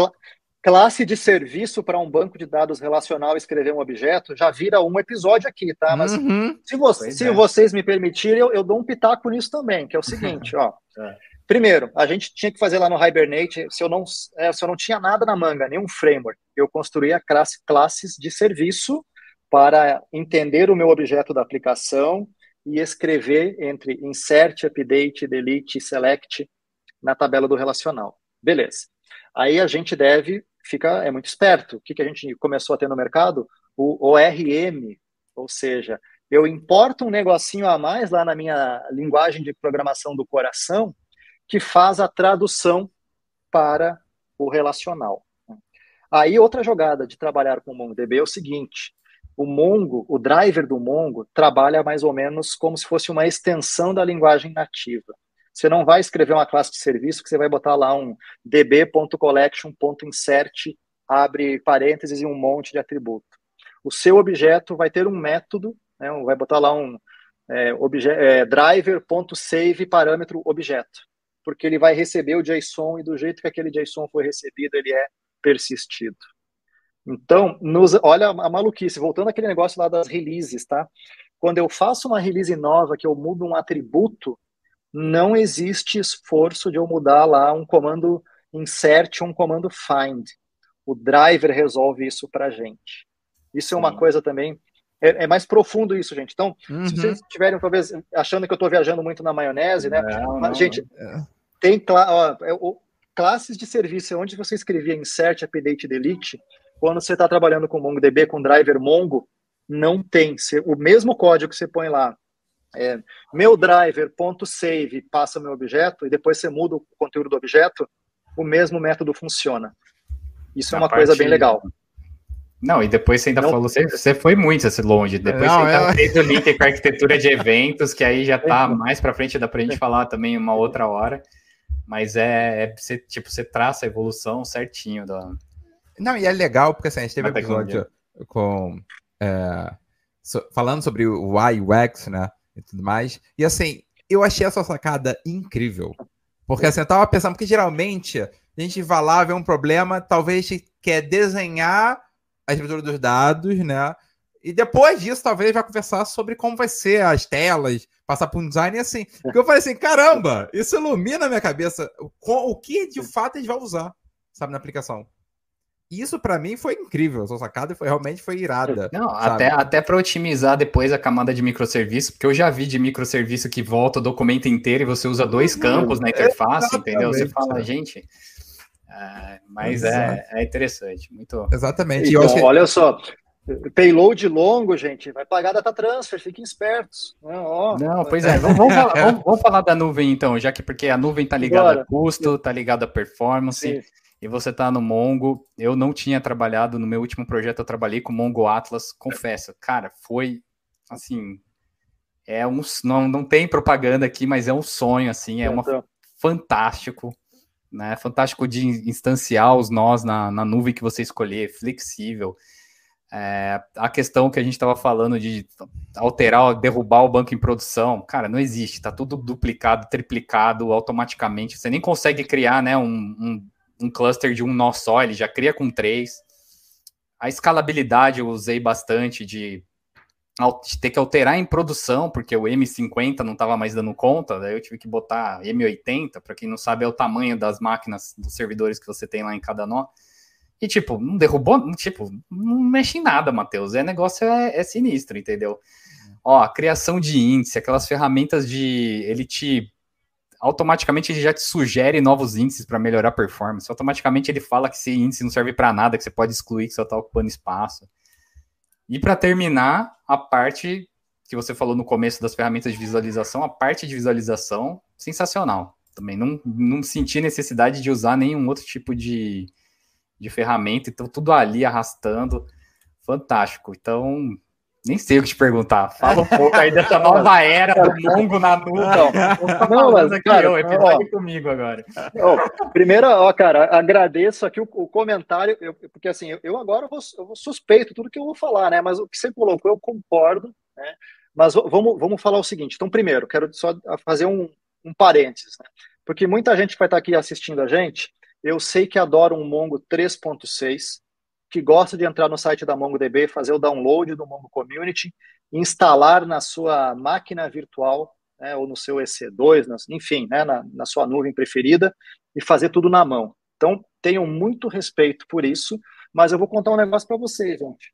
classe de serviço para um banco de dados relacional escrever um objeto já vira um episódio aqui, tá? Mas uhum. se, você, se é. vocês me permitirem, eu, eu, dou um pitaco nisso também, que é o seguinte, [laughs] ó. É. Primeiro, a gente tinha que fazer lá no Hibernate, se eu não, é, se eu não tinha nada na manga, nenhum framework, eu construía classe, classes de serviço para entender o meu objeto da aplicação, e escrever entre insert, update, delete, select na tabela do relacional. Beleza. Aí a gente deve ficar, é muito esperto. O que, que a gente começou a ter no mercado? O ORM, ou seja, eu importo um negocinho a mais lá na minha linguagem de programação do coração que faz a tradução para o relacional. Aí outra jogada de trabalhar com o MongoDB é o seguinte: o Mongo, o driver do Mongo, trabalha mais ou menos como se fosse uma extensão da linguagem nativa. Você não vai escrever uma classe de serviço que você vai botar lá um db.collection.insert, abre parênteses e um monte de atributo. O seu objeto vai ter um método, né, vai botar lá um é, é, driver.save parâmetro objeto. porque ele vai receber o JSON e do jeito que aquele JSON foi recebido, ele é persistido. Então, nos, olha a maluquice, voltando àquele negócio lá das releases, tá? Quando eu faço uma release nova, que eu mudo um atributo, não existe esforço de eu mudar lá um comando insert, um comando find. O driver resolve isso para gente. Isso é uma coisa também é, é, mais profundo isso, gente. Então, uhum. se vocês estiverem talvez achando que eu estou viajando muito na maionese, né? Não, Mas, gente, é. tem ó, é, classes de serviço onde você escrevia insert, update, delete. Quando você está trabalhando com MongoDB, com driver Mongo, não tem. o mesmo código que você põe lá, é, meu driver.save passa meu objeto e depois você muda o conteúdo do objeto, o mesmo método funciona. Isso é uma coisa bem legal. Não, e depois você ainda não. falou, você, você foi muito assim, longe. Depois não, você ainda fez o link com a arquitetura de [laughs] eventos, que aí já tá mais para frente, dá pra gente falar também uma outra hora. Mas é, é você, tipo, você traça a evolução certinho da. Não, e é legal, porque assim, a gente teve um episódio com. É, so, falando sobre o UX, né? E tudo mais. E assim, eu achei essa sacada incrível. Porque assim, eu tava pensando, porque geralmente a gente vai lá ver um problema, talvez quer desenhar a estrutura dos dados, né? E depois disso, talvez vai conversar sobre como vai ser as telas, passar por um design e assim. Porque eu falei assim: caramba, isso ilumina a minha cabeça o, o que de fato a gente vai usar, sabe, na aplicação. Isso para mim foi incrível, essa sacada foi realmente foi irada. Não, sabe? até, até para otimizar depois a camada de microserviço, porque eu já vi de microserviço que volta o documento inteiro e você usa dois campos na interface, entendeu? Você fala, gente, é, mas é, é, interessante, muito. Exatamente. Então, que... Olha só, payload longo, gente, vai pagar data transfer, fiquem espertos. Não, Não pois é, vamos, vamos, falar, vamos, vamos, falar, da nuvem então, já que porque a nuvem está ligada Agora. a custo, está ligada a performance. Sim. E você está no Mongo. Eu não tinha trabalhado no meu último projeto, eu trabalhei com Mongo Atlas. Confesso, cara, foi assim. É um, não, não tem propaganda aqui, mas é um sonho, assim, é uma fantástico né? Fantástico de instanciar os nós na, na nuvem que você escolher, flexível. É, a questão que a gente estava falando de alterar, derrubar o banco em produção, cara, não existe, está tudo duplicado, triplicado automaticamente. Você nem consegue criar né, um, um, um cluster de um nó só, ele já cria com três. A escalabilidade eu usei bastante de ter que alterar em produção, porque o M50 não estava mais dando conta, daí eu tive que botar M80, para quem não sabe, é o tamanho das máquinas, dos servidores que você tem lá em cada nó. E, tipo, não derrubou, tipo, não mexe em nada, Matheus. É negócio é, é sinistro, entendeu? Ó, criação de índice, aquelas ferramentas de. Ele te. Automaticamente ele já te sugere novos índices para melhorar a performance. Automaticamente ele fala que esse índice não serve para nada, que você pode excluir, que você está ocupando espaço. E para terminar, a parte que você falou no começo das ferramentas de visualização, a parte de visualização, sensacional. Também não, não senti necessidade de usar nenhum outro tipo de, de ferramenta, então tudo ali arrastando, fantástico. Então, nem sei o que te perguntar. Fala um pouco aí dessa [laughs] nova era do Mongo na nuvem. Não, mas, aqui, cara, ó, comigo agora. Ó, primeiro, ó, cara, agradeço aqui o, o comentário, eu, porque assim, eu, eu agora vou, eu vou suspeito tudo que eu vou falar, né? Mas o que você colocou, eu concordo, né? Mas vamos, vamos falar o seguinte. Então, primeiro, quero só fazer um, um parênteses, né? Porque muita gente que vai estar aqui assistindo a gente, eu sei que adora um Mongo 3.6, que gosta de entrar no site da MongoDB, fazer o download do Mongo Community, instalar na sua máquina virtual, né, ou no seu EC2, enfim, né, na, na sua nuvem preferida, e fazer tudo na mão. Então, tenho muito respeito por isso, mas eu vou contar um negócio para vocês, gente.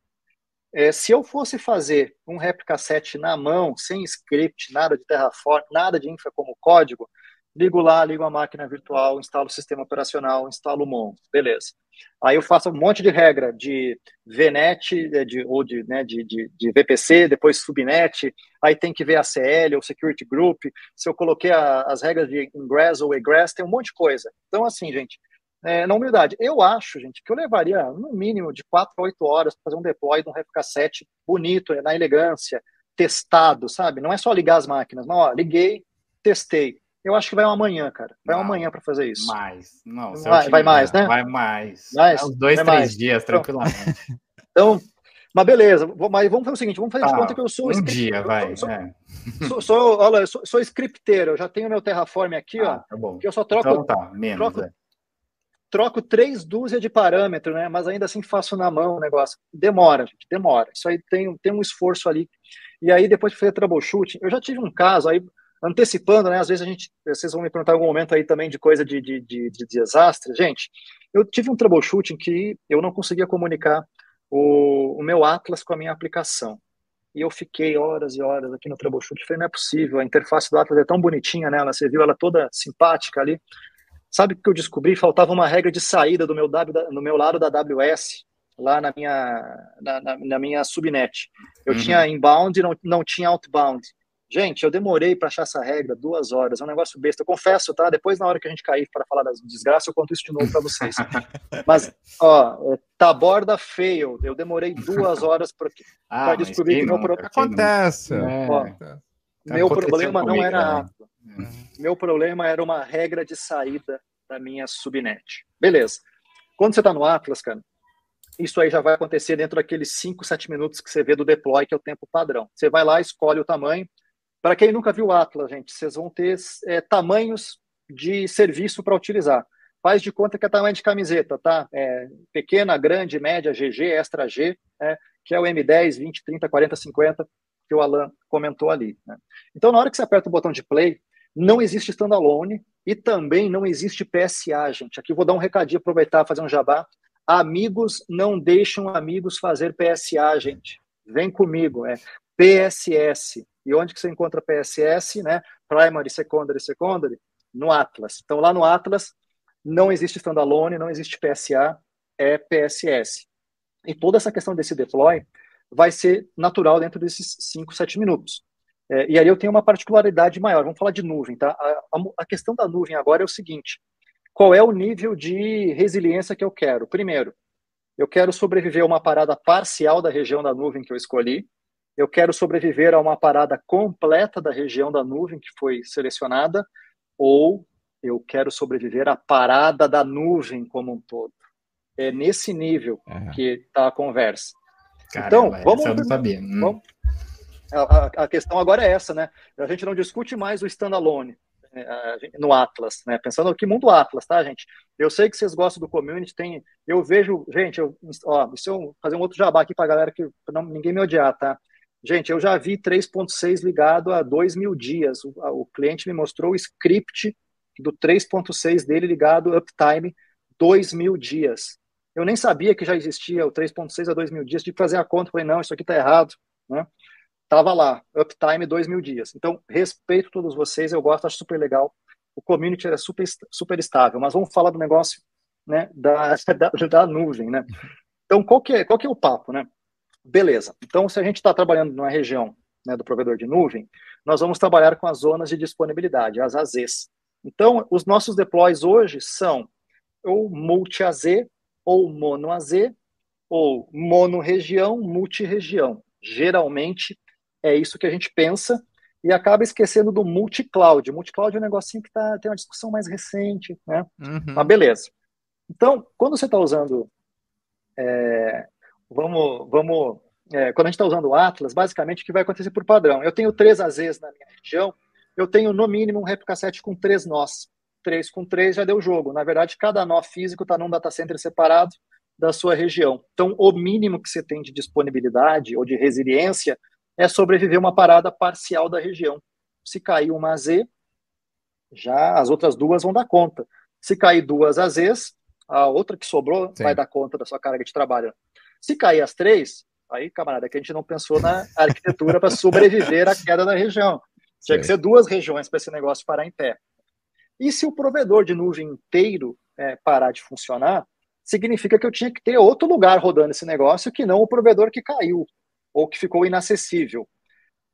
É, se eu fosse fazer um réplica set na mão, sem script, nada de Terraform, nada de infra como código, ligo lá, ligo a máquina virtual, instalo o sistema operacional, instalo o Mongo, beleza. Aí eu faço um monte de regra de VNet, é, de, ou de, né, de, de, de, VPC, depois subnet, aí tem que ver a CL ou Security Group, se eu coloquei a, as regras de ingress ou egress, tem um monte de coisa. Então, assim, gente, é, na humildade, eu acho, gente, que eu levaria no mínimo de 4 a 8 horas para fazer um deploy de um replica 7 bonito, na elegância, testado, sabe? Não é só ligar as máquinas, não, ó, liguei, testei eu acho que vai amanhã, cara. Vai não, amanhã para fazer isso. Mais. Não, vai, vai mais, né? Vai mais. mais. uns dois, vai três mais. dias, tranquilamente. [laughs] Então, Mas beleza, mas vamos fazer o seguinte, vamos fazer de Ah, conta que eu sou Um dia, vai. Sou, é. sou, sou, olha, eu sou, sou scripteiro, eu já tenho meu Terraform aqui, Ah, ó, tá bom. que eu só troco, Então tá, menos. troco- é. troco três dúzias de parâmetros, né? Mas ainda assim faço na mão o negócio. Demora, gente, demora. Isso aí tem, tem um esforço ali. E aí, depois de fazer troubleshooting, eu já tive um caso aí, antecipando, né? Às vezes a gente, vocês vão me perguntar em algum momento aí também de coisa de, de, de, de desastre. Gente, eu tive um troubleshooting que eu não conseguia comunicar o, o meu Atlas com a minha aplicação. E eu fiquei horas e horas aqui no troubleshooting. Falei, não é possível, a interface do Atlas é tão bonitinha, né? Ela, você viu ela toda simpática ali. Sabe o que eu descobri? Faltava uma regra de saída do meu, w, no meu lado da AWS, lá na minha, na, na, na minha subnet. Eu Uhum. tinha inbound e não, não tinha outbound. Gente, eu demorei para achar essa regra duas horas, é um negócio besta. Eu confesso, tá? Depois, na hora que a gente cair para falar das desgraças, eu conto isso de novo para vocês. [laughs] Mas, ó, é, taborda fail. Eu demorei duas horas para [laughs] Ah, descobrir que meu nunca, pro- quem Acontece. nunca? É, Ó, tá Meu problema não comigo era também. Atlas. Meu problema era uma regra de saída da minha subnet. Beleza. Quando você está no Atlas, cara, isso aí já vai acontecer dentro daqueles 5, 7 minutos que você vê do deploy, que é o tempo padrão. Você vai lá, escolhe o tamanho. Para quem nunca viu Atlas, gente, vocês vão ter é, tamanhos de serviço para utilizar. Faz de conta que é tamanho de camiseta, tá? É, pequena, grande, média, GG, extra G, né? que é o M10, 20, 30, 40, 50, que o Alan comentou ali. Né? Então, na hora que você aperta o botão de play, não existe standalone e também não existe PSA, gente. Aqui vou dar um recadinho, aproveitar fazer um jabá. Amigos não deixam amigos fazer PSA, gente. Vem comigo, é PSS. E onde que você encontra PSS, né? Primary, Secondary, Secondary? No Atlas. Então, lá no Atlas, não existe standalone, não existe PSA, é PSS. E toda essa questão desse deploy vai ser natural dentro desses 5, 7 minutos. É, e aí eu tenho uma particularidade maior. Vamos falar de nuvem, tá? A, a, a, questão da nuvem agora é o seguinte: qual é o nível de resiliência que eu quero? Primeiro, eu quero sobreviver a uma parada parcial da região da nuvem que eu escolhi. Eu quero sobreviver a uma parada completa da região da nuvem que foi selecionada, ou eu quero sobreviver à parada da nuvem como um todo. É nesse nível É. que está a conversa. Caramba, então, vamos. Hum. vamos a, a, questão agora é essa, né? A gente não discute mais o standalone né, no Atlas, né? Pensando que mundo Atlas, tá, gente? Eu sei que vocês gostam do community, tem, eu vejo, gente, eu, ó, se eu fazer um outro jabá aqui para galera que não, ninguém me odiar, tá? Gente, eu já vi 3.6 ligado a 2 mil dias. O, o cliente me mostrou o script do 3.6 dele ligado uptime 2 mil dias. Eu nem sabia que já existia o 3.6 a 2 mil dias. Tive que fazer a conta, falei, não, isso aqui tá errado, né? Tava lá, uptime 2 mil dias. Então, respeito todos vocês, eu gosto, acho super legal. O community é super, super estável, mas vamos falar do negócio né, da, [laughs] da, da nuvem, né? Então, qual que, é, qual que é o papo, né? Beleza. Então, se a gente está trabalhando numa região né, do provedor de nuvem, nós vamos trabalhar com as zonas de disponibilidade, as AZs. Então, os nossos deploys hoje são ou multi-AZ, ou mono-AZ, ou mono-região, multi-região. Geralmente, é isso que a gente pensa e acaba esquecendo do multi-cloud. Multi-cloud é um negocinho que tá, tem uma discussão mais recente, né? Uhum. Mas beleza. Então, quando você está usando... É, vamos... vamos é, quando a gente está usando o Atlas, basicamente o que vai acontecer por padrão? Eu tenho três AZs na minha região, eu tenho no mínimo um replica set com três nós. Três com três já deu jogo. Na verdade, cada nó físico está num data center separado da sua região. Então, o mínimo que você tem de disponibilidade ou de resiliência é sobreviver uma parada parcial da região. Se cair uma AZ, já as outras duas vão dar conta. Se cair duas AZs, a outra que sobrou Sim. vai dar conta da sua carga de trabalho. Se cair as três, aí, camarada, é que a gente não pensou na arquitetura para sobreviver à queda da região. Tinha Sim. que ser duas regiões para esse negócio parar em pé. E se o provedor de nuvem inteiro é, parar de funcionar, significa que eu tinha que ter outro lugar rodando esse negócio que não o provedor que caiu ou que ficou inacessível.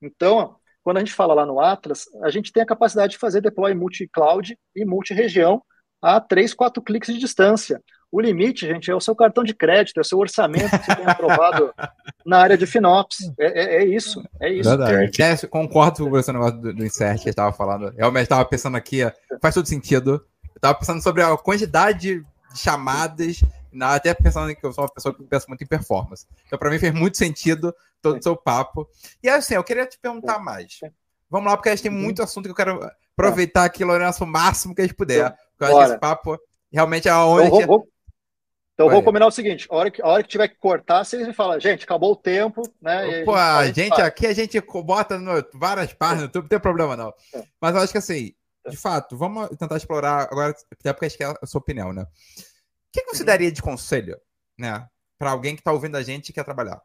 Então, quando a gente fala lá no Atlas, a gente tem a capacidade de fazer deploy multi-cloud e multi-região a 3, 4 cliques de distância. O limite, gente, é o seu cartão de crédito, é o seu orçamento que você tem aprovado [laughs] na área de FinOps. É, é, é isso, é isso. Verdade. É, concordo com esse negócio do, do insert que estava falando. Realmente estava pensando aqui, faz todo sentido. Eu estava pensando sobre a quantidade de chamadas até pensando que eu sou uma pessoa que pensa muito em performance. Então, para mim, fez muito sentido todo o seu papo. E assim, eu queria te perguntar mais. Vamos lá, porque a gente tem muito assunto que eu quero aproveitar aqui, Lourenço, o máximo que a gente puder. Porque eu acho que esse papo realmente é onde. Então, vou, então vou combinar o seguinte: a hora, que, a hora que tiver que cortar, vocês me falam, gente, acabou o tempo, né? Pô, a gente, a gente aqui a gente bota no, várias páginas no YouTube, não tem problema não. É. Mas eu acho que assim, de fato, vamos tentar explorar agora, até porque acho que é a sua opinião, né? O que, que você uhum. daria de conselho, né, para alguém que está ouvindo a gente e quer trabalhar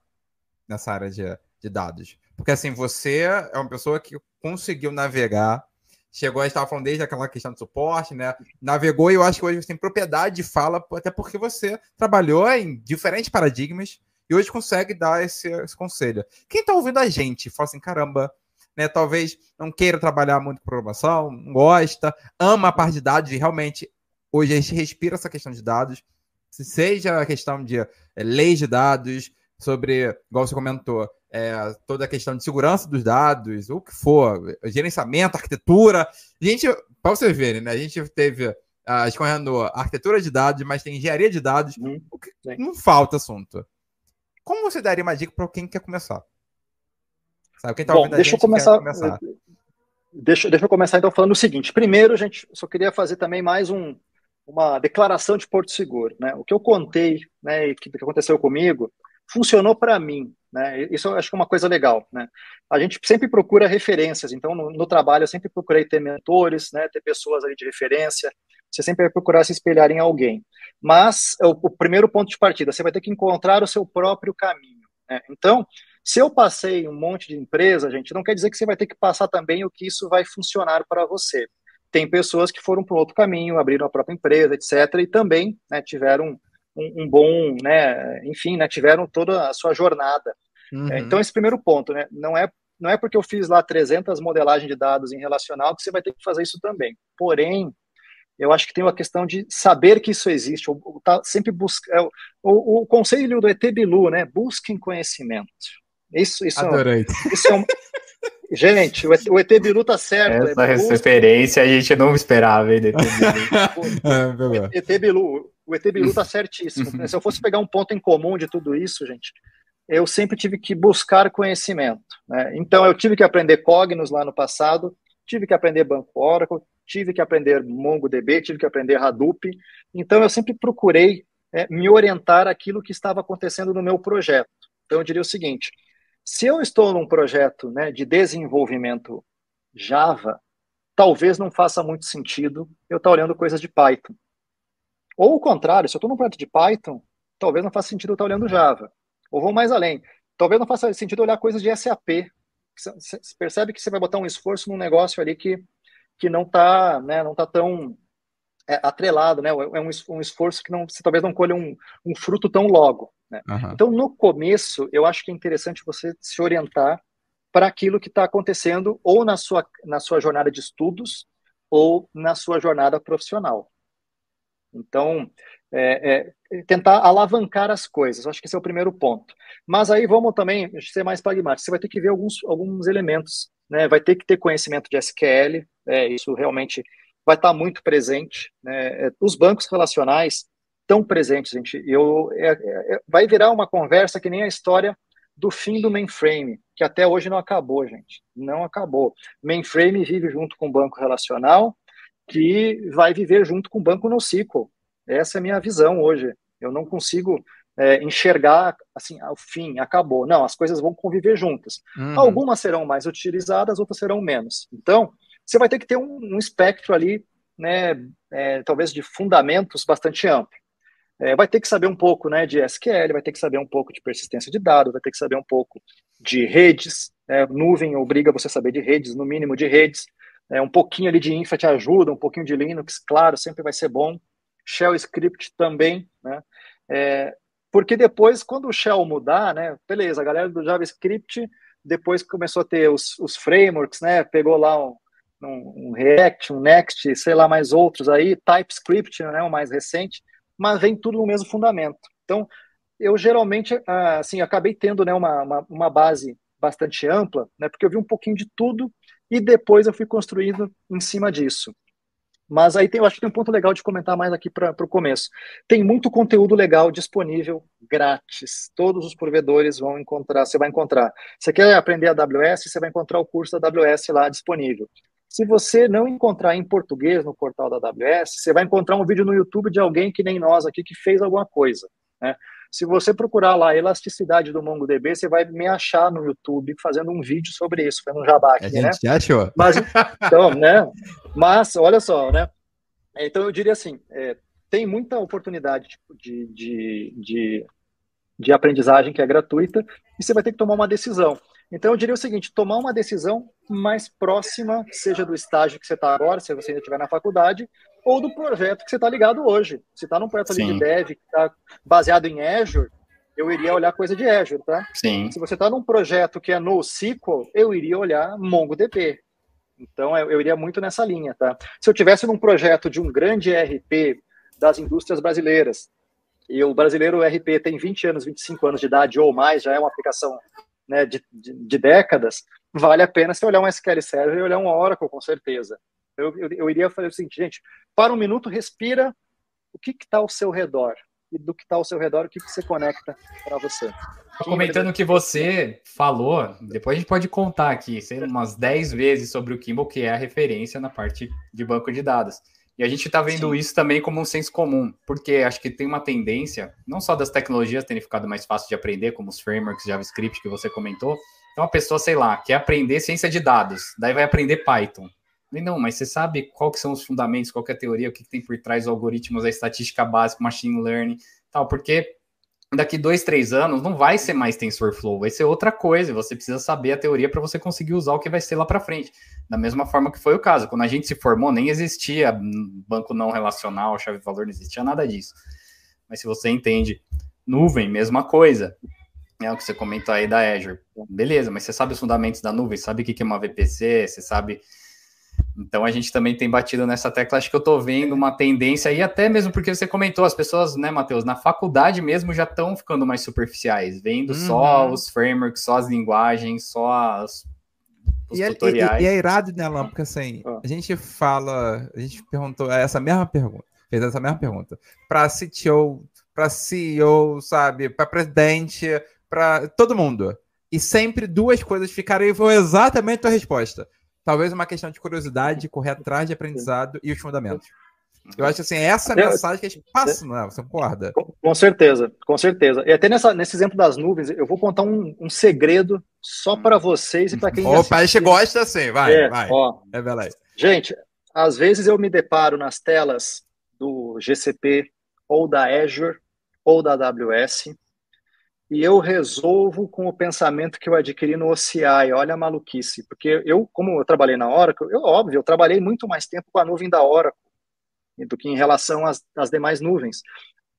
nessa área de, de dados? Porque assim, você é uma pessoa que conseguiu navegar chegou, a estava falando desde aquela questão de suporte, né? Navegou e eu acho que hoje você tem propriedade de fala, até porque você trabalhou em diferentes paradigmas e hoje consegue dar esse, esse conselho. Quem está ouvindo a gente, fala assim, caramba, né? Talvez não queira trabalhar muito com programação, não gosta, ama a parte de dados e realmente hoje a gente respira essa questão de dados, seja a questão de é, leis de dados, sobre, igual você comentou, é, toda a questão de segurança dos dados, o que for, gerenciamento, arquitetura. A gente, para vocês verem, né? A gente teve uh, escorrendo arquitetura de dados, mas tem engenharia de dados, hum, o que não falta assunto. Como você daria uma dica para quem quer começar? Sabe, quem tá Bom, deixa eu começar. começar. Deixa, deixa eu começar então falando o seguinte. Primeiro, gente, só queria fazer também mais um, uma declaração de Porto Seguro. Né? O que eu contei, né, que, que aconteceu comigo, funcionou para mim. Né? Isso eu acho que é uma coisa legal. Né? A gente sempre procura referências, então no, no, trabalho eu sempre procurei ter mentores, né? ter pessoas ali de referência, você sempre vai procurar se espelhar em alguém. Mas o, o primeiro ponto de partida, você vai ter que encontrar o seu próprio caminho. Né? Então, se eu passei um monte de empresa, gente, não quer dizer que você vai ter que passar também o que isso vai funcionar para você. Tem pessoas que foram para outro caminho, abriram a própria empresa, etc., e também né, tiveram um, um bom, né, enfim, né, tiveram toda a sua jornada. Uhum. É, então, esse primeiro ponto, né, não é não é porque eu fiz lá 300 modelagens de dados em relacional que você vai ter que fazer isso também. Porém, eu acho que tem uma questão de saber que isso existe, ou, ou tá sempre buscar. É, o, o, conselho do ET Bilu, né? Busquem conhecimento. Isso, isso, é Adorei. isso é um, [laughs] Gente, o ET, o ET Bilu tá certo. Essa é referência a gente não esperava, hein, ET [laughs] Bilu. o ET Bilu, o ET Bilu tá certíssimo. Se eu fosse pegar um ponto em comum de tudo isso, gente, eu sempre tive que buscar conhecimento. Né? Então, eu tive que aprender Cognos lá no passado, tive que aprender Banco Oracle, tive que aprender MongoDB, tive que aprender Hadoop. Então, eu sempre procurei é, me orientar aquilo que estava acontecendo no meu projeto. Então, eu diria o seguinte: se eu estou num projeto né, de desenvolvimento Java, talvez não faça muito sentido eu estar olhando coisas de Python. Ou o contrário, se eu estou num projeto de Python, talvez não faça sentido eu estar olhando Java. Ou vou mais além, talvez não faça sentido olhar coisas de SAP. Você percebe que você vai botar um esforço num negócio ali que, que não está né, não tá tão é, atrelado, né? É um, um esforço que não, você talvez não colha um, um fruto tão logo. Né? Uhum. Então, no começo, eu acho que é interessante você se orientar para aquilo que está acontecendo ou na sua, na sua jornada de estudos ou na sua jornada profissional. Então, é, é, tentar alavancar as coisas, acho que esse é o primeiro ponto. Mas aí vamos também ser mais pragmáticos, você vai ter que ver alguns, alguns elementos, né? vai ter que ter conhecimento de SQL, é, isso realmente vai estar muito presente. Né? É, os bancos relacionais tão presentes, gente. Eu, é, é, vai virar uma conversa que nem a história do fim do mainframe, que até hoje não acabou, gente. Não acabou. Mainframe vive junto com o banco relacional, que vai viver junto com o banco NoSQL. Essa é a minha visão hoje. Eu não consigo é, enxergar assim, ao fim, acabou. Não, as coisas vão conviver juntas. Uhum. Algumas serão mais utilizadas, outras serão menos. Então, você vai ter que ter um, um espectro ali, né, é, talvez de fundamentos bastante amplo. É, vai ter que saber um pouco né, de SQL, vai ter que saber um pouco de persistência de dados, vai ter que saber um pouco de redes. É, nuvem obriga você a saber de redes, no mínimo de redes. É, um pouquinho ali de infra te ajuda, um pouquinho de Linux, claro, sempre vai ser bom. Shell Script também, né? É, porque depois, quando o Shell mudar, né? Beleza, a galera do JavaScript depois começou a ter os, os frameworks, né? Pegou lá um, um, um React, um Next, sei lá mais outros aí, TypeScript, né? O mais recente mas vem tudo no mesmo fundamento. Então, eu geralmente, ah, assim, acabei tendo né, uma, uma, uma, base bastante ampla, né, porque eu vi um pouquinho de tudo e depois eu fui construindo em cima disso. Mas aí tem, eu acho que tem um ponto legal de comentar mais aqui para o começo. Tem muito conteúdo legal disponível grátis. Todos os provedores vão encontrar, você vai encontrar. Você quer aprender a AWS, você vai encontrar o curso da AWS lá disponível. Se você não encontrar em português no portal da AWS, você vai encontrar um vídeo no YouTube de alguém que nem nós aqui que fez alguma coisa. Né? Se você procurar lá a elasticidade do MongoDB, você vai me achar no YouTube fazendo um vídeo sobre isso, fazendo um jabá aqui, né? Já achou. Mas, [laughs] então, né? Mas, olha só, né? Então, eu diria assim, é, tem muita oportunidade tipo, de, de, de, de aprendizagem que é gratuita e você vai ter que tomar uma decisão. Então, eu diria o seguinte: tomar uma decisão mais próxima, seja do estágio que você está agora, se você ainda estiver na faculdade, ou do projeto que você está ligado hoje. Se está num projeto de dev que está baseado em Azure, eu iria olhar coisa de Azure, tá? Sim. Se você está num projeto que é NoSQL, eu iria olhar MongoDB. Então, eu, eu iria muito nessa linha, tá? Se eu tivesse num projeto de um grande ERP das indústrias brasileiras, e o brasileiro ERP tem 20 anos, 25 anos de idade ou mais, já é uma aplicação né, de, de, de, décadas, vale a pena você olhar um SQL Server e olhar um Oracle, com certeza. Eu, eu, eu iria fazer o seguinte, gente, para um minuto, respira o que está ao seu redor. E do que está ao seu redor, o que, que você conecta para você. Comentando o que você falou, depois a gente pode contar aqui, sei umas 10 vezes sobre o Kimball, que é a referência na parte de banco de dados. E a gente está vendo Sim. isso também como um senso comum, porque acho que tem uma tendência, não só das tecnologias terem ficado mais fácil de aprender, como os frameworks JavaScript que você comentou. Então a pessoa, sei lá, quer aprender ciência de dados, daí vai aprender Python. Não, mas você sabe qual que são os fundamentos, qual é a teoria, o que, que tem por trás dos algoritmos, a estatística básica, machine learning, tal, porque daqui dois, três anos não vai ser mais TensorFlow, vai ser outra coisa. Você precisa saber a teoria para você conseguir usar o que vai ser lá para frente. Da mesma forma que foi o caso, quando a gente se formou, nem existia banco não relacional, chave de valor, não existia nada disso. Mas se você entende nuvem, mesma coisa. É o que você comentou aí da Azure. Beleza, mas você sabe os fundamentos da nuvem, sabe o que é uma VPC, você sabe então a gente também tem batido nessa tecla. Acho que eu estou vendo uma tendência aí, até mesmo porque você comentou, as pessoas, né, Matheus, na faculdade mesmo já estão ficando mais superficiais, vendo uhum. só os frameworks, só as linguagens, só as, os e é, tutoriais. E, e, é irado, né, Lam? Porque assim, ah. a gente fala, a gente perguntou essa mesma pergunta, fez essa mesma pergunta para CTO, para CEO, sabe, para presidente, para todo mundo. E sempre duas coisas ficaram e foi exatamente a tua resposta. Talvez uma questão de curiosidade, de correr atrás de aprendizado e os fundamentos. Eu acho assim, essa até, mensagem que a gente passa, não, é? você concorda? Com, com, certeza, com certeza. E até nessa, nesse exemplo das nuvens, eu vou contar um, um segredo só para vocês e para quem Opa, a gente gosta assim, vai, é, vai. Ó, Revela aí. Gente, às vezes eu me deparo nas telas do GCP ou da Azure ou da AWS e eu resolvo com o pensamento que eu adquiri no OCI. Olha a maluquice, porque eu, como eu trabalhei na Oracle, eu, óbvio, eu trabalhei muito mais tempo com a nuvem da Oracle do que em relação às, às demais nuvens.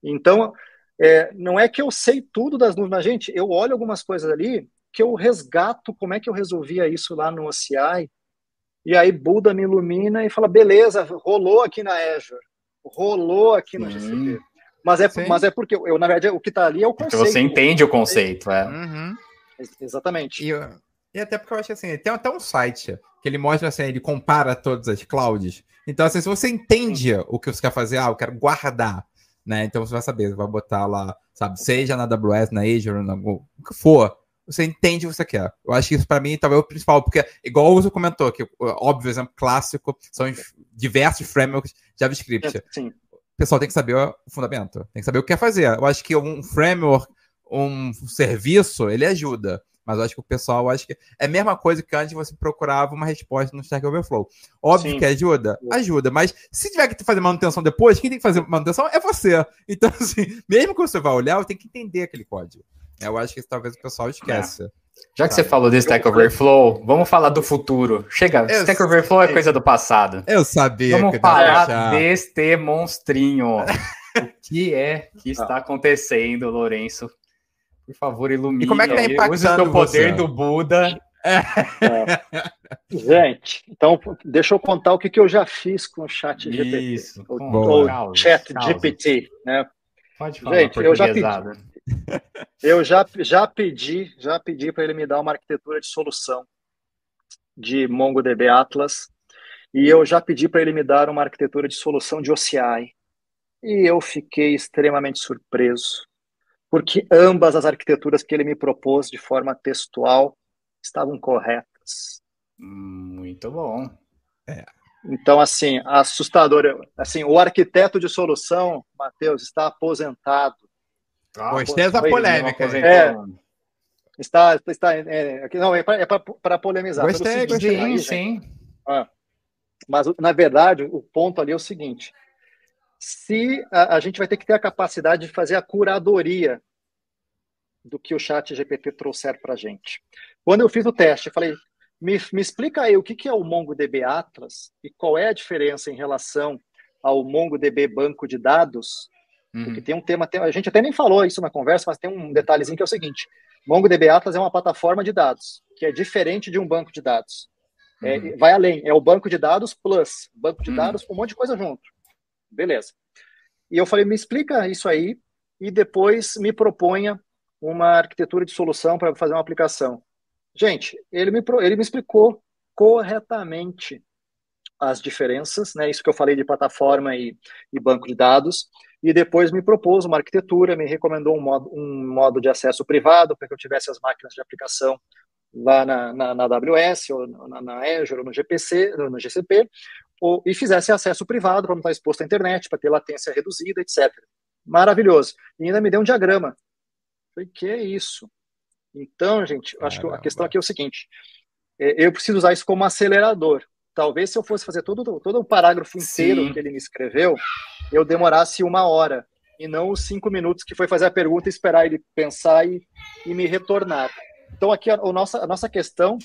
Então, é, não é que eu sei tudo das nuvens, mas, gente, eu olho algumas coisas ali que eu resgato como é que eu resolvia isso lá no OCI, e aí Buda me ilumina e fala, beleza, rolou aqui na Azure, rolou aqui no GCP. Mas é, mas é porque, eu, na verdade, o que está ali é o conceito. Porque você entende o conceito, é. Uhum. Exatamente. E, e, até porque eu acho assim, tem até um site que ele mostra assim, ele compara todas as clouds. Então, assim, se você entende o que você quer fazer, ah, eu quero guardar, né? Então você vai saber, você vai botar lá, sabe, seja na AWS, na Azure, na Google, o que for, você entende o que você quer. Eu acho que isso para mim talvez é o principal, porque, igual o Uso comentou, que óbvio, exemplo clássico, são diversos frameworks JavaScript. É, sim pessoal tem que saber o fundamento, tem que saber o que quer fazer. Eu acho que um framework, um serviço, ele ajuda. Mas eu acho que o pessoal, acho que é a mesma coisa que antes você procurava uma resposta no Stack Overflow. Óbvio Sim. que ajuda, ajuda, mas se tiver que fazer manutenção depois, quem tem que fazer manutenção é você. [laughs] Então, assim, mesmo que você vá olhar, tem que entender aquele código. Eu acho que talvez o pessoal esqueça. É. Já que você falou de Stack Overflow, vamos falar do futuro. Chega, eu Stack Overflow é coisa do passado. Eu sabia. Vamos falar deste monstrinho. [laughs] o que é que está acontecendo, Lourenço? Por favor, ilumine. E como é que tá impactando Use o teu poder você? do Buda. É. É. Gente, então deixa eu contar o que, que eu já fiz com o chat GPT. Isso, o, chat GPT, né? Pode falar Gente, eu já pedi, eu já, já pedi, já pedi para ele me dar uma arquitetura de solução de MongoDB Atlas. e eu já pedi para ele me dar uma arquitetura de solução de OCI. E eu fiquei extremamente surpreso, porque ambas as arquiteturas que ele me propôs de forma textual estavam corretas. Muito bom. É. Então, assim, assustador. Assim, o arquiteto de solução, Matheus, está aposentado. Ah, Gostei da polêmica. É, está, está, é, não, é para é polemizar. Gostei, gostei. Sim, sim. Ah, mas, na verdade, o ponto ali é o seguinte: se a, a, gente vai ter que ter a capacidade de fazer a curadoria do que o chat GPT trouxer para a gente. Quando eu fiz o teste, eu falei, me, me explica aí o que, que é o MongoDB Atlas e qual é a diferença em relação ao MongoDB Banco de Dados, uhum. porque tem um tema, tem, a gente até nem falou isso na conversa, mas tem um detalhezinho que é o seguinte, MongoDB Atlas é uma plataforma de dados, que é diferente de um banco de dados. É, uhum. vai além, é o banco de dados plus, banco de uhum. dados com um monte de coisa junto. Beleza. E eu falei, me explica isso aí e depois me proponha uma arquitetura de solução para fazer uma aplicação. Gente, ele me, ele me explicou corretamente as diferenças, né? Isso que eu falei de plataforma e, e, banco de dados, e depois me propôs uma arquitetura, me recomendou um modo, um modo de acesso privado para que eu tivesse as máquinas de aplicação lá na, na, na AWS, ou na, na, Azure, ou no GPC, no GCP, ou, e fizesse acesso privado para não estar exposto à internet, para ter latência reduzida, etc. Maravilhoso. E ainda me deu um diagrama. Falei, que é isso? Então, gente, acho que a questão aqui é o seguinte: é, eu preciso usar isso como acelerador. Talvez se eu fosse fazer todo, todo o parágrafo inteiro Sim. que ele me escreveu, eu demorasse uma hora e não os cinco minutos que foi fazer a pergunta, esperar ele pensar e, e me retornar. Então, aqui a, a, nossa, a nossa questão,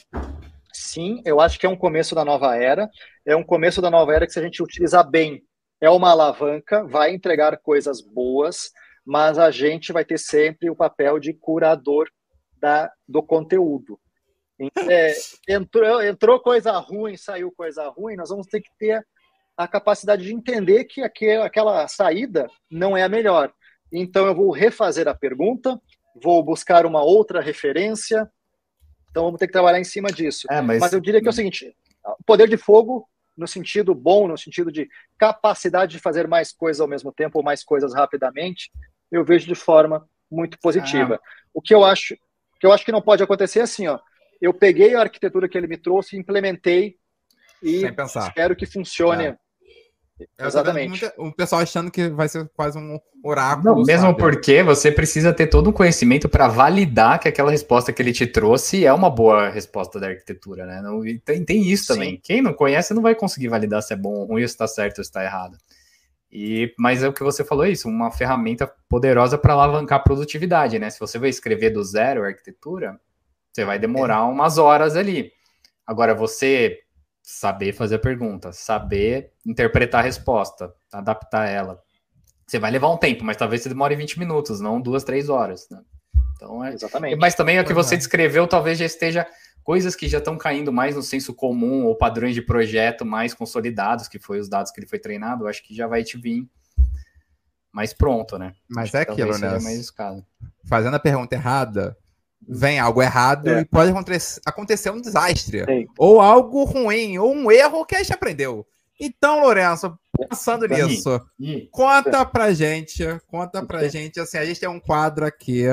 sim, eu acho que é um começo da nova era. É um começo da nova era que, se a gente utilizar bem, é uma alavanca, vai entregar coisas boas, mas a gente vai ter sempre o papel de curador da, do conteúdo. É, [laughs] entrou, entrou coisa ruim, saiu coisa ruim, nós vamos ter que ter a capacidade de entender que aquela, aquela saída não é a melhor. Então, eu vou refazer a pergunta, vou buscar uma outra referência. Então vamos ter que trabalhar em cima disso. É, mas... mas... eu diria que é o seguinte: poder de fogo, no sentido bom, no sentido de capacidade de fazer mais coisas ao mesmo tempo, ou mais coisas rapidamente, eu vejo de forma muito positiva. Ah. O que eu acho, que eu acho que não pode acontecer é assim, ó. Eu peguei a arquitetura que ele me trouxe, implementei e espero que funcione. É. Exatamente. o pessoal achando que vai ser quase um oráculo. Não, mesmo sabe? porque você precisa ter todo um conhecimento para validar que aquela resposta que ele te trouxe é uma boa resposta da arquitetura, né? Não, tem, tem isso Sim. também. Quem não conhece não vai conseguir validar se é bom ou ruim, se está certo ou se está errado. E, mas é o que você falou, é isso, uma ferramenta poderosa para alavancar a produtividade, né? Se você vai escrever do zero a arquitetura, você vai demorar é. umas horas ali. Agora, você saber fazer a pergunta, saber interpretar a resposta, adaptar ela. Você vai levar um tempo, mas talvez você demore 20 minutos, não duas, três horas. Né? Então é. Exatamente. Mas também é o que você descreveu, talvez já esteja coisas que já estão caindo mais no senso comum ou padrões de projeto mais consolidados, que foi os dados que ele foi treinado, eu acho que já vai te vir mais pronto, né? Mas acho é aquilo, né? Fazendo a pergunta errada, vem algo errado é. e pode acontecer um desastre. Sim. Ou algo ruim, ou um erro que a gente aprendeu. Então, Lourenço, pensando nisso, conta pra gente, conta pra gente, assim, a gente tem um quadro aqui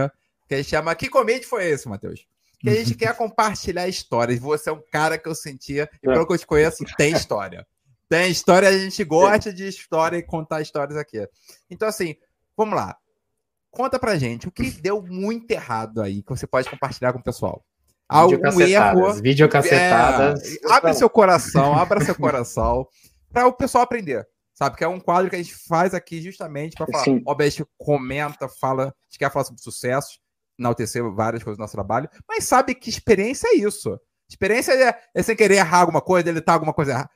que a gente chama Que Comente Foi Esse, Matheus? Que a gente [laughs] quer compartilhar histórias. Você é um cara que eu sentia, e pelo que eu te conheço, tem história. Tem história, a gente gosta de história e contar histórias aqui. Então, assim, vamos lá. Conta pra gente o que [laughs] deu muito errado aí, que você pode compartilhar com o pessoal. Algum erro. Videocacetadas. É, abre seu coração, abra seu coração, [laughs] para o pessoal aprender. Sabe? Que é um quadro que a gente faz aqui justamente para falar. Sim. Gente comenta, fala, a gente quer falar sobre sucesso, enaltecer várias coisas do nosso trabalho, mas sabe que experiência é isso. Experiência é, é sem querer errar alguma coisa, deletar alguma coisa errada.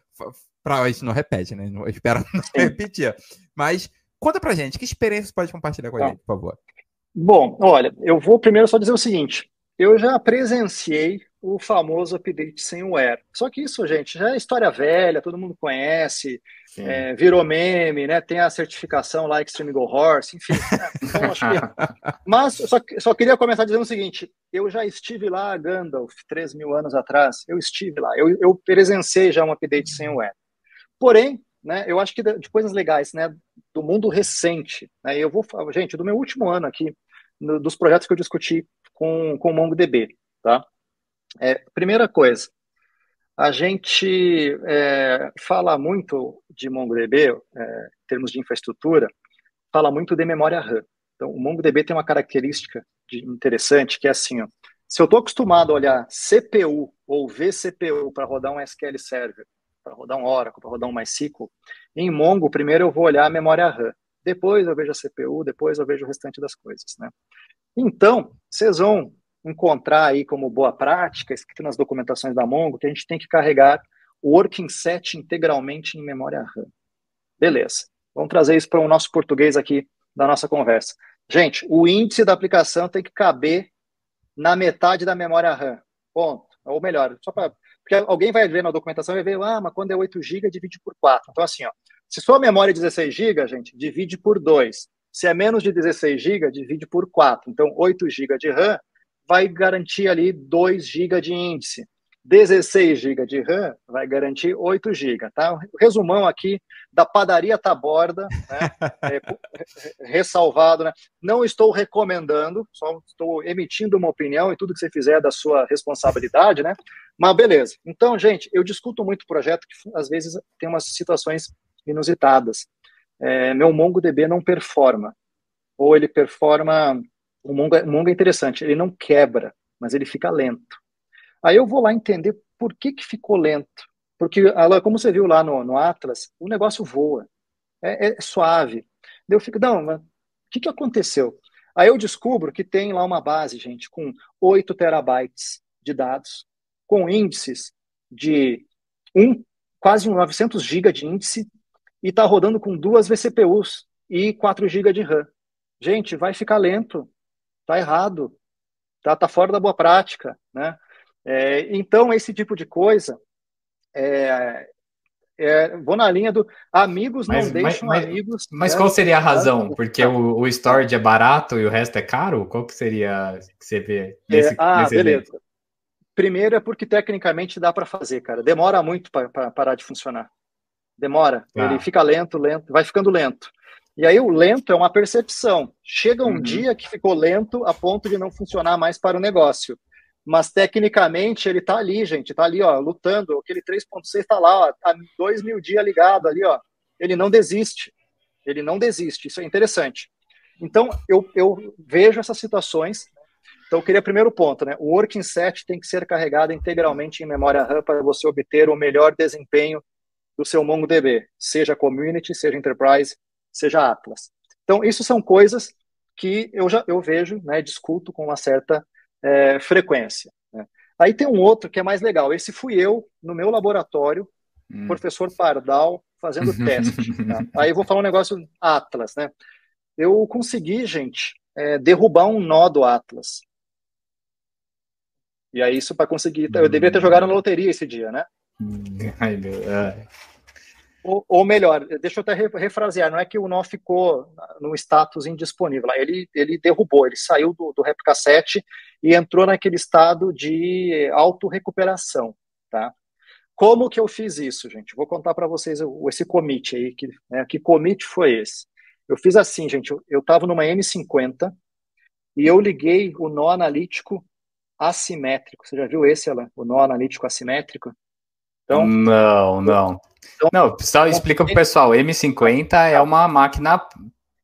Pra, a gente não repete, né? Eu espero [laughs] não repetir. Mas Conta pra gente, que experiência você pode compartilhar com a tá. gente, por favor? Bom, olha, eu vou primeiro só dizer o seguinte: eu já presenciei o famoso update sem o Air. Só que isso, gente, já é história velha, todo mundo conhece, é, virou meme, né? Tem a certificação lá Extreme Go Horse, enfim. Né? Então. [laughs] Mas só, só queria começar dizendo o seguinte: eu já estive lá, Gandalf, 3 mil anos atrás, eu estive lá, eu, eu presenciei já um update sem o Air. Porém, né, eu acho que de, de coisas legais, né, do mundo recente, né, eu vou falar, gente, do meu último ano aqui, no, dos projetos que eu discuti com, com o MongoDB, tá? É, primeira coisa, a gente é, fala muito de MongoDB, é, em termos de infraestrutura, fala muito de memória RAM. Então, o MongoDB tem uma característica de, interessante, que é assim, ó, se eu estou acostumado a olhar CPU ou vCPU para rodar um SQL Server, para rodar um Oracle, para rodar um MySQL, em Mongo, primeiro eu vou olhar a memória RAM. Depois eu vejo a CPU, depois eu vejo o restante das coisas, né? Então, vocês vão encontrar aí como boa prática, escrito nas documentações da Mongo, que a gente tem que carregar o working set integralmente em memória RAM. Beleza. Vamos trazer isso para o nosso português aqui da nossa conversa. Gente, o índice da aplicação tem que caber na metade da memória RAM. Ponto. Ou melhor, só para. Porque alguém vai ver na documentação e vai ver, ah, mas quando é 8 GB, divide por 4. Então, assim, ó, se sua memória é 16 GB, gente, divide por 2. Se é menos de 16 GB, divide por 4. Então, 8 GB de RAM vai garantir ali 2 GB de índice. 16 GB de RAM vai garantir 8 GB, tá? Resumão aqui da padaria Taborda, né? [laughs] é, ressalvado, né? Não estou recomendando, só estou emitindo uma opinião e tudo que você fizer é da sua responsabilidade, né? Mas beleza. Então, gente, eu discuto muito projeto que às vezes tem umas situações inusitadas. É, meu MongoDB não performa, ou ele performa o Mongo, é, o Mongo é interessante, ele não quebra, mas ele fica lento. Aí eu vou lá entender por que, que ficou lento. Porque, como você viu lá no, no Atlas, o negócio voa, é, é suave. Eu fico, não, mas o que, que aconteceu? Aí eu descubro que tem lá uma base, gente, com 8 terabytes de dados, com índices de um, quase 900 GB de índice, e está rodando com duas vCPUs e 4 GB de RAM. Gente, vai ficar lento tá errado, tá, tá fora da boa prática, né? É, então, esse tipo de coisa, é, é, vou na linha do amigos não deixam mas, amigos. Mas né? qual seria a razão? Porque o, o storage é barato e o resto é caro? Qual que seria que você vê nesse, é, Ah, nesse beleza. Primeiro é porque tecnicamente dá para fazer, cara. Demora muito para parar de funcionar. Demora. Ah. Ele fica lento, lento, vai ficando lento. E aí o lento é uma percepção. Chega um uhum. dia que ficou lento a ponto de não funcionar mais para o negócio. Mas tecnicamente ele está ali, gente, está ali, ó, lutando. Aquele 3.6 está lá, ó, há dois mil dias ligado ali, ó. Ele não desiste. Ele não desiste. Isso é interessante. Então eu, eu vejo essas situações. Então eu queria primeiro ponto, né? O working set tem que ser carregado integralmente em memória RAM para você obter o melhor desempenho do seu MongoDB, seja community, seja enterprise, seja Atlas. Então, isso são coisas que eu já eu vejo, né, discuto com uma certa é, frequência. Né? Aí tem um outro que é mais legal. Esse fui eu no meu laboratório, hum. professor Pardal, fazendo [laughs] teste. Tá? Aí eu vou falar um negócio Atlas, né? Eu consegui, gente, é, derrubar um nó do Atlas. E aí isso para conseguir, eu deveria ter jogado na loteria esse dia, né? [laughs] Ai, meu, ai. Ou, ou, melhor, deixa eu até refrasear, não é que o nó ficou no status indisponível, ele, ele derrubou, ele saiu do, do Replica 7 e entrou naquele estado de autorrecuperação, tá? Como que eu fiz isso, gente? Vou contar para vocês esse commit aí, que, né, que commit foi esse? Eu fiz assim, gente, eu estava numa M50 e eu liguei o nó analítico assimétrico. Você já viu esse, Alan? O nó analítico assimétrico? Então, não, não. Então, não, só explica para o pessoal, M50 é uma máquina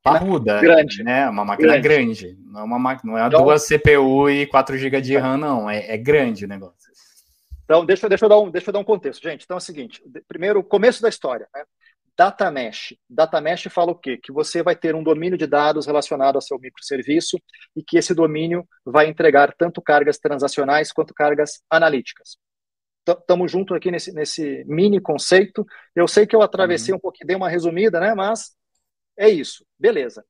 parruda, grande, né? Uma máquina grande. grande. Não é uma máquina, não é então, duas CPU e 4 GB de RAM, não. É, é, grande o negócio. Então, deixa, deixa, eu dar um, deixa eu dar um contexto, gente. Então é o seguinte: primeiro, começo da história, né? Data Mesh. Data Mesh fala o quê? Que você vai ter um domínio de dados relacionado ao seu microserviço e que esse domínio vai entregar tanto cargas transacionais quanto cargas analíticas estamos juntos aqui nesse, nesse mini conceito. Eu sei que eu atravessei uhum. um pouquinho, dei uma resumida, né? Mas é isso, beleza.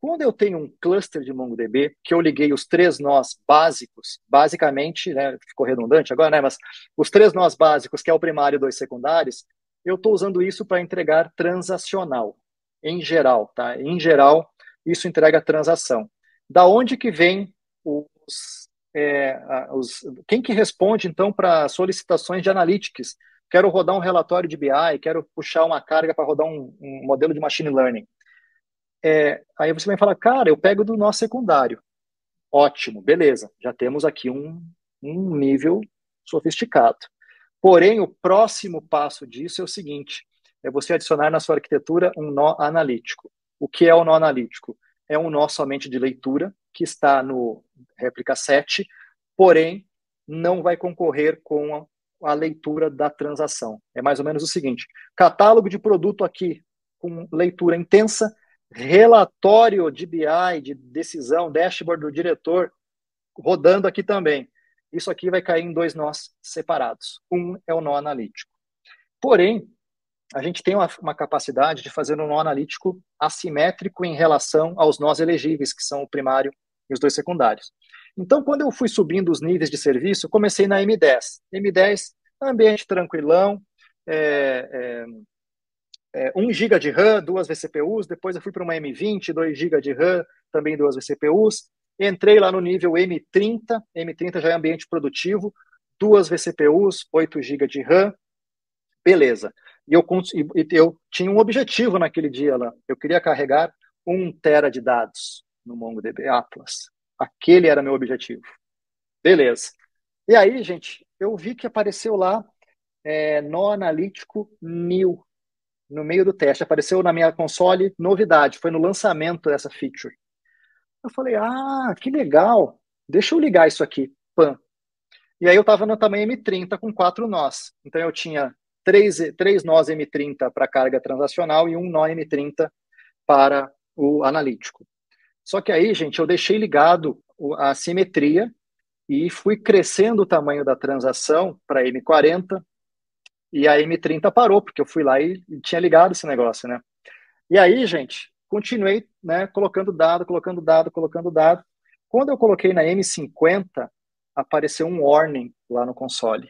Quando eu tenho um cluster de MongoDB, que eu liguei os três nós básicos, basicamente, né, ficou redundante agora, né, mas os três nós básicos, que é o primário e dois secundários, eu estou usando isso para entregar transacional, em geral, tá? Em geral, isso entrega transação. Da onde que vem os é, os, quem que responde, então, para solicitações de analytics, quero rodar um relatório de BI, quero puxar uma carga para rodar um, um, modelo de machine learning. É, aí você vai falar, cara, eu pego do nosso secundário. Ótimo, beleza, já temos aqui um, um nível sofisticado. Porém, o próximo passo disso é o seguinte: é você adicionar na sua arquitetura um nó analítico. O que é o nó analítico? É um nó somente de leitura, que está no réplica 7, porém não vai concorrer com a, a leitura da transação. É mais ou menos o seguinte: catálogo de produto aqui com leitura intensa, relatório de BI, de decisão, dashboard do diretor, rodando aqui também. Isso aqui vai cair em dois nós separados. Um é o nó analítico. Porém, a gente tem uma, uma, capacidade de fazer um nó analítico assimétrico em relação aos nós elegíveis, que são o primário e os dois secundários. Então, quando eu fui subindo os níveis de serviço, comecei na M10. M10, ambiente tranquilão, é, é, é, 1 GB de RAM, duas vCPUs, depois eu fui para uma M20, 2 GB de RAM, também duas vCPUs. Entrei lá no nível M30, M30 já é ambiente produtivo, duas vCPUs, 8 GB de RAM, beleza. E eu, eu tinha um objetivo naquele dia lá, eu queria carregar um tera de dados no MongoDB Atlas. Aquele era meu objetivo. Beleza. E aí, gente, eu vi que apareceu lá é, no analítico new no meio do teste. Apareceu na minha console novidade, foi no lançamento dessa feature. Eu falei, ah, que legal, deixa eu ligar isso aqui. Pam. E aí eu estava no tamanho M30 com quatro nós. Então eu tinha três, três nós M30 para carga transacional e um nó M30 para o analítico. Só que aí, gente, eu deixei ligado a simetria e fui crescendo o tamanho da transação para M40 e a M30 parou, porque eu fui lá e, e tinha ligado esse negócio, né? E aí, gente, continuei né, colocando dado, colocando dado, colocando dado. Quando eu coloquei na M50, apareceu um warning lá no console.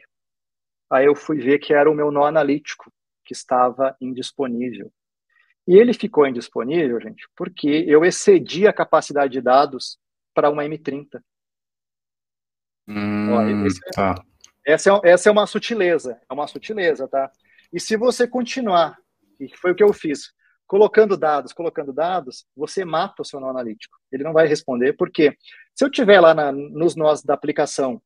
Aí eu fui ver que era o meu nó analítico que estava indisponível. E ele ficou indisponível, gente, porque eu excedi a capacidade de dados para uma M30. Hum, Ó, é, tá. essa, é, essa é uma sutileza, é uma sutileza, tá? E se você continuar, e foi o que eu fiz, colocando dados, colocando dados, você mata o seu nó analítico. Ele não vai responder, porque se eu tiver lá na, nos nós da aplicação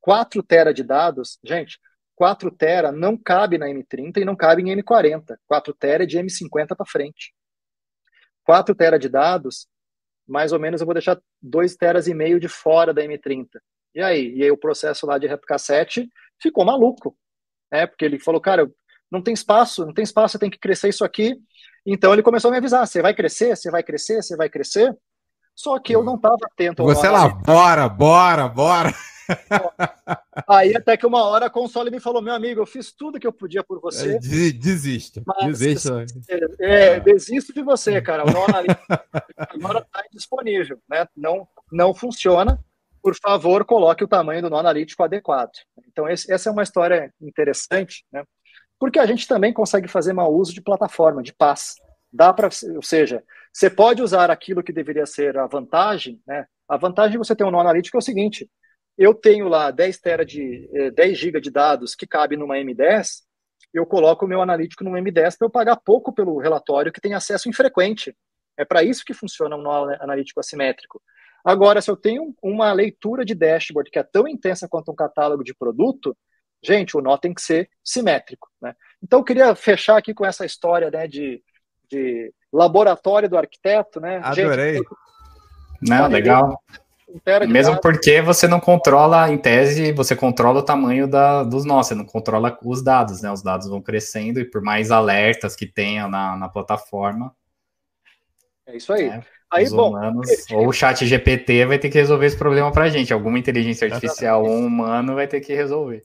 4 tera de dados, gente, 4 tera não cabe na M30 e não cabe em M40. 4 tera é de M50 para frente. 4 tera de dados, mais ou menos eu vou deixar 2 teras e meio de fora da M30. E aí? E aí o processo lá de réplica 7 ficou maluco. Né? Porque ele falou, cara, não tem espaço, não tem espaço, você tem que crescer isso aqui. Então ele começou a me avisar, você vai crescer, você vai crescer, você vai crescer. Só que eu não estava atento. Você lá, bora, bora, bora. [laughs] Aí até que uma hora a console me falou, meu amigo, eu fiz tudo que eu podia por você. É, desisto. Desisto. É, é, desisto de você, cara. O agora [laughs] está disponível, né? Não, não funciona. Por favor, coloque o tamanho do nó analítico adequado. Então, esse, essa é uma história interessante, né? Porque a gente também consegue fazer mau uso de plataforma, de paz. Dá para, ou seja, você pode usar aquilo que deveria ser a vantagem, né? A vantagem de você ter um nó analítico é o seguinte: eu tenho lá 10 tera de 10 eh, GB de dados que cabe numa M10, eu coloco o meu analítico no M10 para eu pagar pouco pelo relatório que tem acesso infrequente. É para isso que funciona um nó analítico assimétrico. Agora, se eu tenho uma leitura de dashboard que é tão intensa quanto um catálogo de produto, gente, o nó tem que ser simétrico. Né? Então, eu queria fechar aqui com essa história né, de, de laboratório do arquiteto. Né? Adorei. Gente, Não, legal. Mesmo porque você não controla, em tese, você controla o tamanho da, dos nós, você não controla os dados, né? Os dados vão crescendo e por mais alertas que tenha na, na plataforma. É isso aí. Né, aí bom, humanos, ou o chat GPT vai ter que resolver esse problema para a gente. Alguma inteligência artificial ou um humano vai ter que resolver.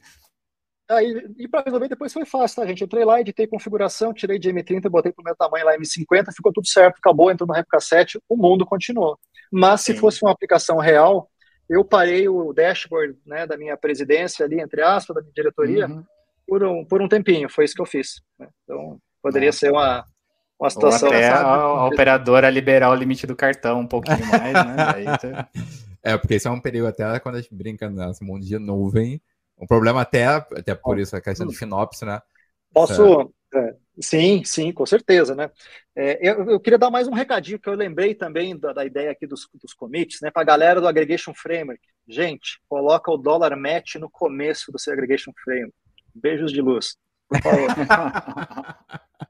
Aí, e para resolver depois foi fácil, tá, gente? Entrei lá, editei configuração, tirei de M30, botei para o meu tamanho lá M50, ficou tudo certo, acabou, entrou no Replica 7, o mundo continuou. Mas se Sim. fosse uma aplicação real, eu parei o dashboard né, da minha presidência ali, entre aspas, da minha diretoria, uhum. por, um, por um tempinho. Foi isso que eu fiz. Né? Então, poderia é. ser uma, uma situação. Ou até a, a, operadora liberar o limite do cartão um pouquinho mais, né? [laughs] É, porque isso é um período até quando a gente brinca nesse mundo de nuvem, um problema até, até por isso, a questão de finopse, né? Posso. É, sim, sim, com certeza, né? É, eu, eu, queria dar mais um recadinho que eu lembrei também da, da ideia aqui dos, dos commits, né? Para a galera do Aggregation Framework. Gente, coloca o dólar match no começo do seu Aggregation Framework. Beijos de luz. Por favor. [laughs]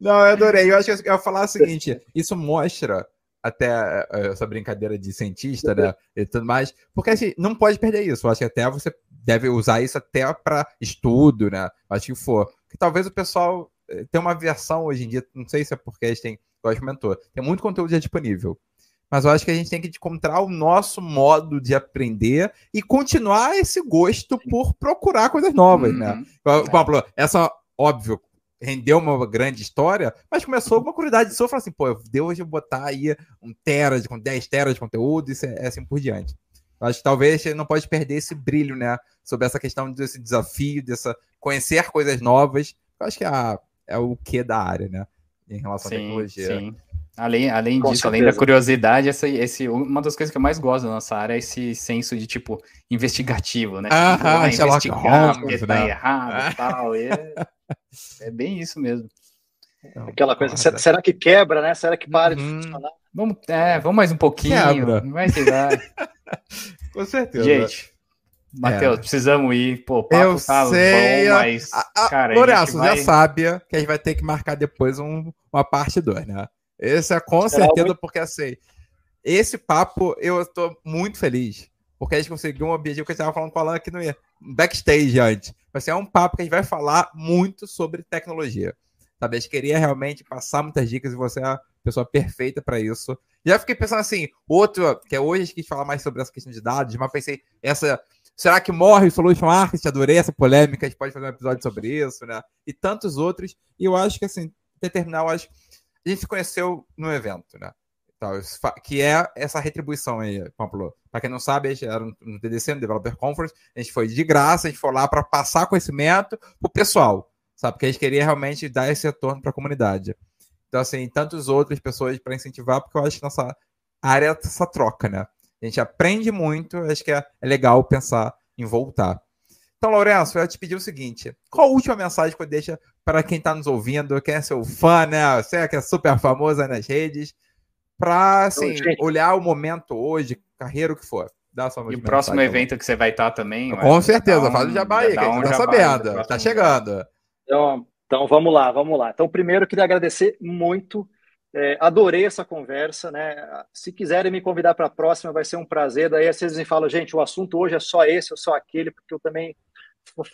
Não, eu adorei. Eu acho que eu ia falar o seguinte: isso mostra até eh, essa brincadeira de cientista, né? E tudo mais, porque assim, não pode perder isso. Eu acho que até você deve usar isso até para estudo, né? Acho que for. Que talvez o pessoal eh, tem uma versão hoje em dia, não sei se é porque a gente tem, igual comentou, tem muito conteúdo já disponível. Mas eu acho que a gente tem que encontrar o nosso modo de aprender e continuar esse gosto por procurar coisas novas, né? uhum. né? Exemplo, essa, óbvio, rendeu uma grande história, mas começou com uma curiosidade sua, falar assim, pô, deu hoje botar aí um tera, com 10 teras de conteúdo e assim por diante. Acho que talvez você não pode perder esse brilho, né, sobre essa questão desse desafio, dessa conhecer coisas novas. Eu acho que é, é o que da área, né, em relação sim, à tecnologia. Sim. Além, além disso, certeza. além da curiosidade, essa, esse, uma das coisas que eu mais gosto da nossa área é esse senso de, tipo, investigativo, né? Ah, ah investigar, porque tá né? errado e tal. E é, é bem isso mesmo. Então, Aquela coisa, será, será, que quebra, né? Será que para uhum. de funcionar? Vamos, é, vamos mais um pouquinho. Quebra. Vai [laughs] Com certeza. Gente, Matheus, é. precisamos ir. Pô, papo eu tá sei. bom, mas. A, a, cara, Lourenço, vai... já sabe que a gente vai ter que marcar depois um, uma parte 2, né? Esse é com certeza, muito... porque assim, esse papo eu estou muito feliz. Porque a gente conseguiu um objetivo que a gente estava falando com a Alan aqui no backstage antes. Mas assim, é um papo que a gente vai falar muito sobre tecnologia. Sabe? A gente queria realmente passar muitas dicas e você é a pessoa perfeita para isso. Já fiquei pensando assim, outro, que é hoje a gente quis falar mais sobre essa questão de dados, mas pensei, essa. Será que morre o Solution Architect? Adorei essa polêmica, a gente pode fazer um episódio sobre isso, né? E tantos outros. E eu acho que, assim, até terminar, eu acho a gente se conheceu no evento, né? Que é essa retribuição aí, Pablo. Para quem não sabe, a gente era no TDC, no Developer Conference, a gente foi de graça, a gente foi lá para passar conhecimento pro pessoal, sabe? Porque a gente queria realmente dar esse retorno para a comunidade. Então, assim, tantas outras pessoas para incentivar, porque eu acho que nossa área é essa troca, né? A gente aprende muito, acho que é, é legal pensar em voltar. Então, Lourenço, eu te pedir o seguinte: qual a última mensagem que deixa para quem está nos ouvindo, quem é seu fã, né? Você que é super famoso aí nas redes, para assim, olhar o momento hoje, carreira, o que for. Dá só e o próximo evento que você vai estar também. Com certeza, um, faz o jabá aí, que um tá sabendo, tá chegando. Então, então, vamos lá, vamos lá. Então, primeiro, eu queria agradecer muito. É, adorei essa conversa, né? Se quiserem me convidar para a próxima, vai ser um prazer. Daí vocês me falam, gente, o assunto hoje é só esse ou só aquele, porque eu também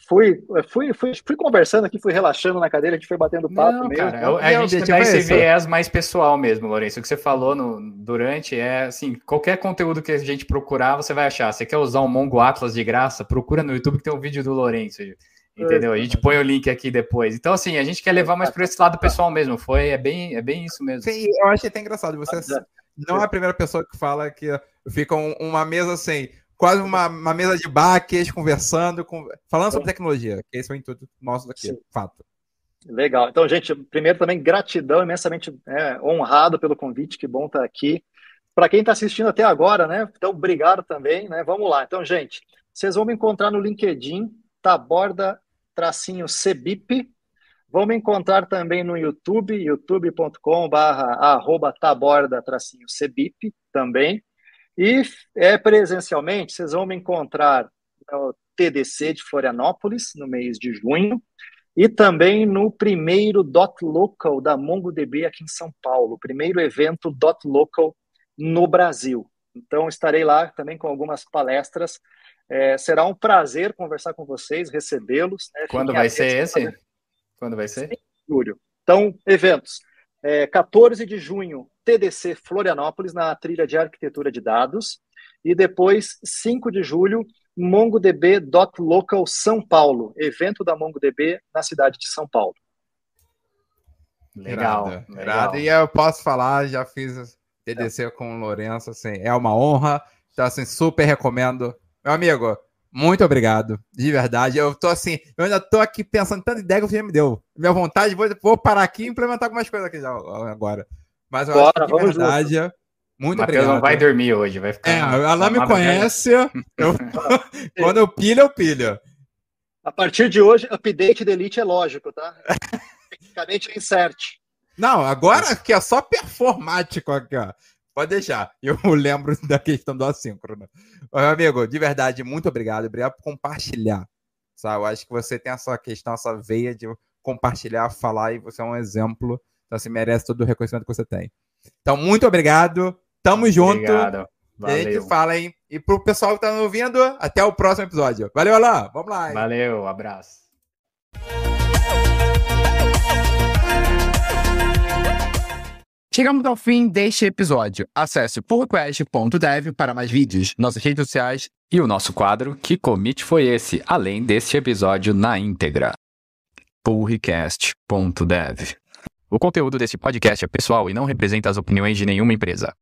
fui, fui, fui, fui conversando aqui, fui relaxando na cadeira, a gente foi batendo papo Não, mesmo. Cara, a gente dá esse viés mais pessoal mesmo, Lourenço. O que você falou no, durante é assim: qualquer conteúdo que a gente procurar, você vai achar. Você quer usar um Mongo Atlas de graça? Procura no YouTube que tem um vídeo do Lourenço. Entendeu? A gente põe o link aqui depois. Então, assim, a gente quer levar mais para esse lado pessoal mesmo. Foi, é bem, é bem isso mesmo. Sim, eu achei até engraçado. Você não é a primeira pessoa que fala que fica uma mesa assim quase uma, uma mesa de bar, conversando, com, falando sobre tecnologia. Esse é o intuito nosso daqui, Sim. fato. Legal. Então, gente, primeiro também gratidão, imensamente é, honrado pelo convite, que bom estar aqui. Para quem está assistindo até agora, né? Então, obrigado também, né? Vamos lá. Então, gente, vocês vão me encontrar no LinkedIn, taborda tracinho cbip. Vão me encontrar também no YouTube, youtube.com barra taborda tracinho cbip também. E é, presencialmente, vocês vão me encontrar no TDC de Florianópolis, no mês de junho, e também no primeiro Dot Local da MongoDB aqui em São Paulo, o primeiro evento Dot Local no Brasil. Então, estarei lá também com algumas palestras. É, será um prazer conversar com vocês, recebê-los. Né? Quando vai ser esse? Fazer... Quando vai ser? Julho. Então, eventos. É, 14 de junho, TDC Florianópolis, na trilha de arquitetura de dados. E depois, 5 de julho, MongoDB.local São Paulo, evento da MongoDB na cidade de São Paulo. Legal, legal. legal. E eu posso falar, já fiz TDC é. com o Lourenço, assim, é uma honra. Então, assim, super recomendo. Meu amigo, muito obrigado, de verdade. Eu tô assim, eu ainda tô aqui pensando tanta ideia que o filme me deu. Minha vontade, vou, vou parar aqui e implementar algumas coisas aqui já, agora. Mas eu Bora, acho que de verdade, junto. Muito Matheus obrigado. não vai dormir hoje, vai ficar. É, a Alain me conhece. eu- [laughs] [laughs] quando eu pilho, eu pilho. A partir de hoje, update delete é lógico, tá? Tecnicamente é insert. Não, agora que é só performático aqui, ó. Pode deixar. Eu [laughs] lembro da questão do assíncrono. Meu amigo, de verdade, muito obrigado. Obrigado por compartilhar. Sabe? Eu acho que você tem essa questão, essa veia de compartilhar, falar, e você é um exemplo. Então, você merece todo o reconhecimento que você tem. Então, muito obrigado. Tamo junto. Obrigado. E a gente Valeu. fala, hein? E pro pessoal que tá nos ouvindo, até o próximo episódio. Valeu, Alain. Vamos lá. hein? Valeu, abraço. Chegamos ao fim deste episódio. Acesse pullrequest.dev para mais vídeos, nossas redes sociais E o nosso quadro Que Commit Foi Esse? Além deste episódio na íntegra. pullrecast.dev. O conteúdo deste podcast é pessoal e não representa as opiniões de nenhuma empresa.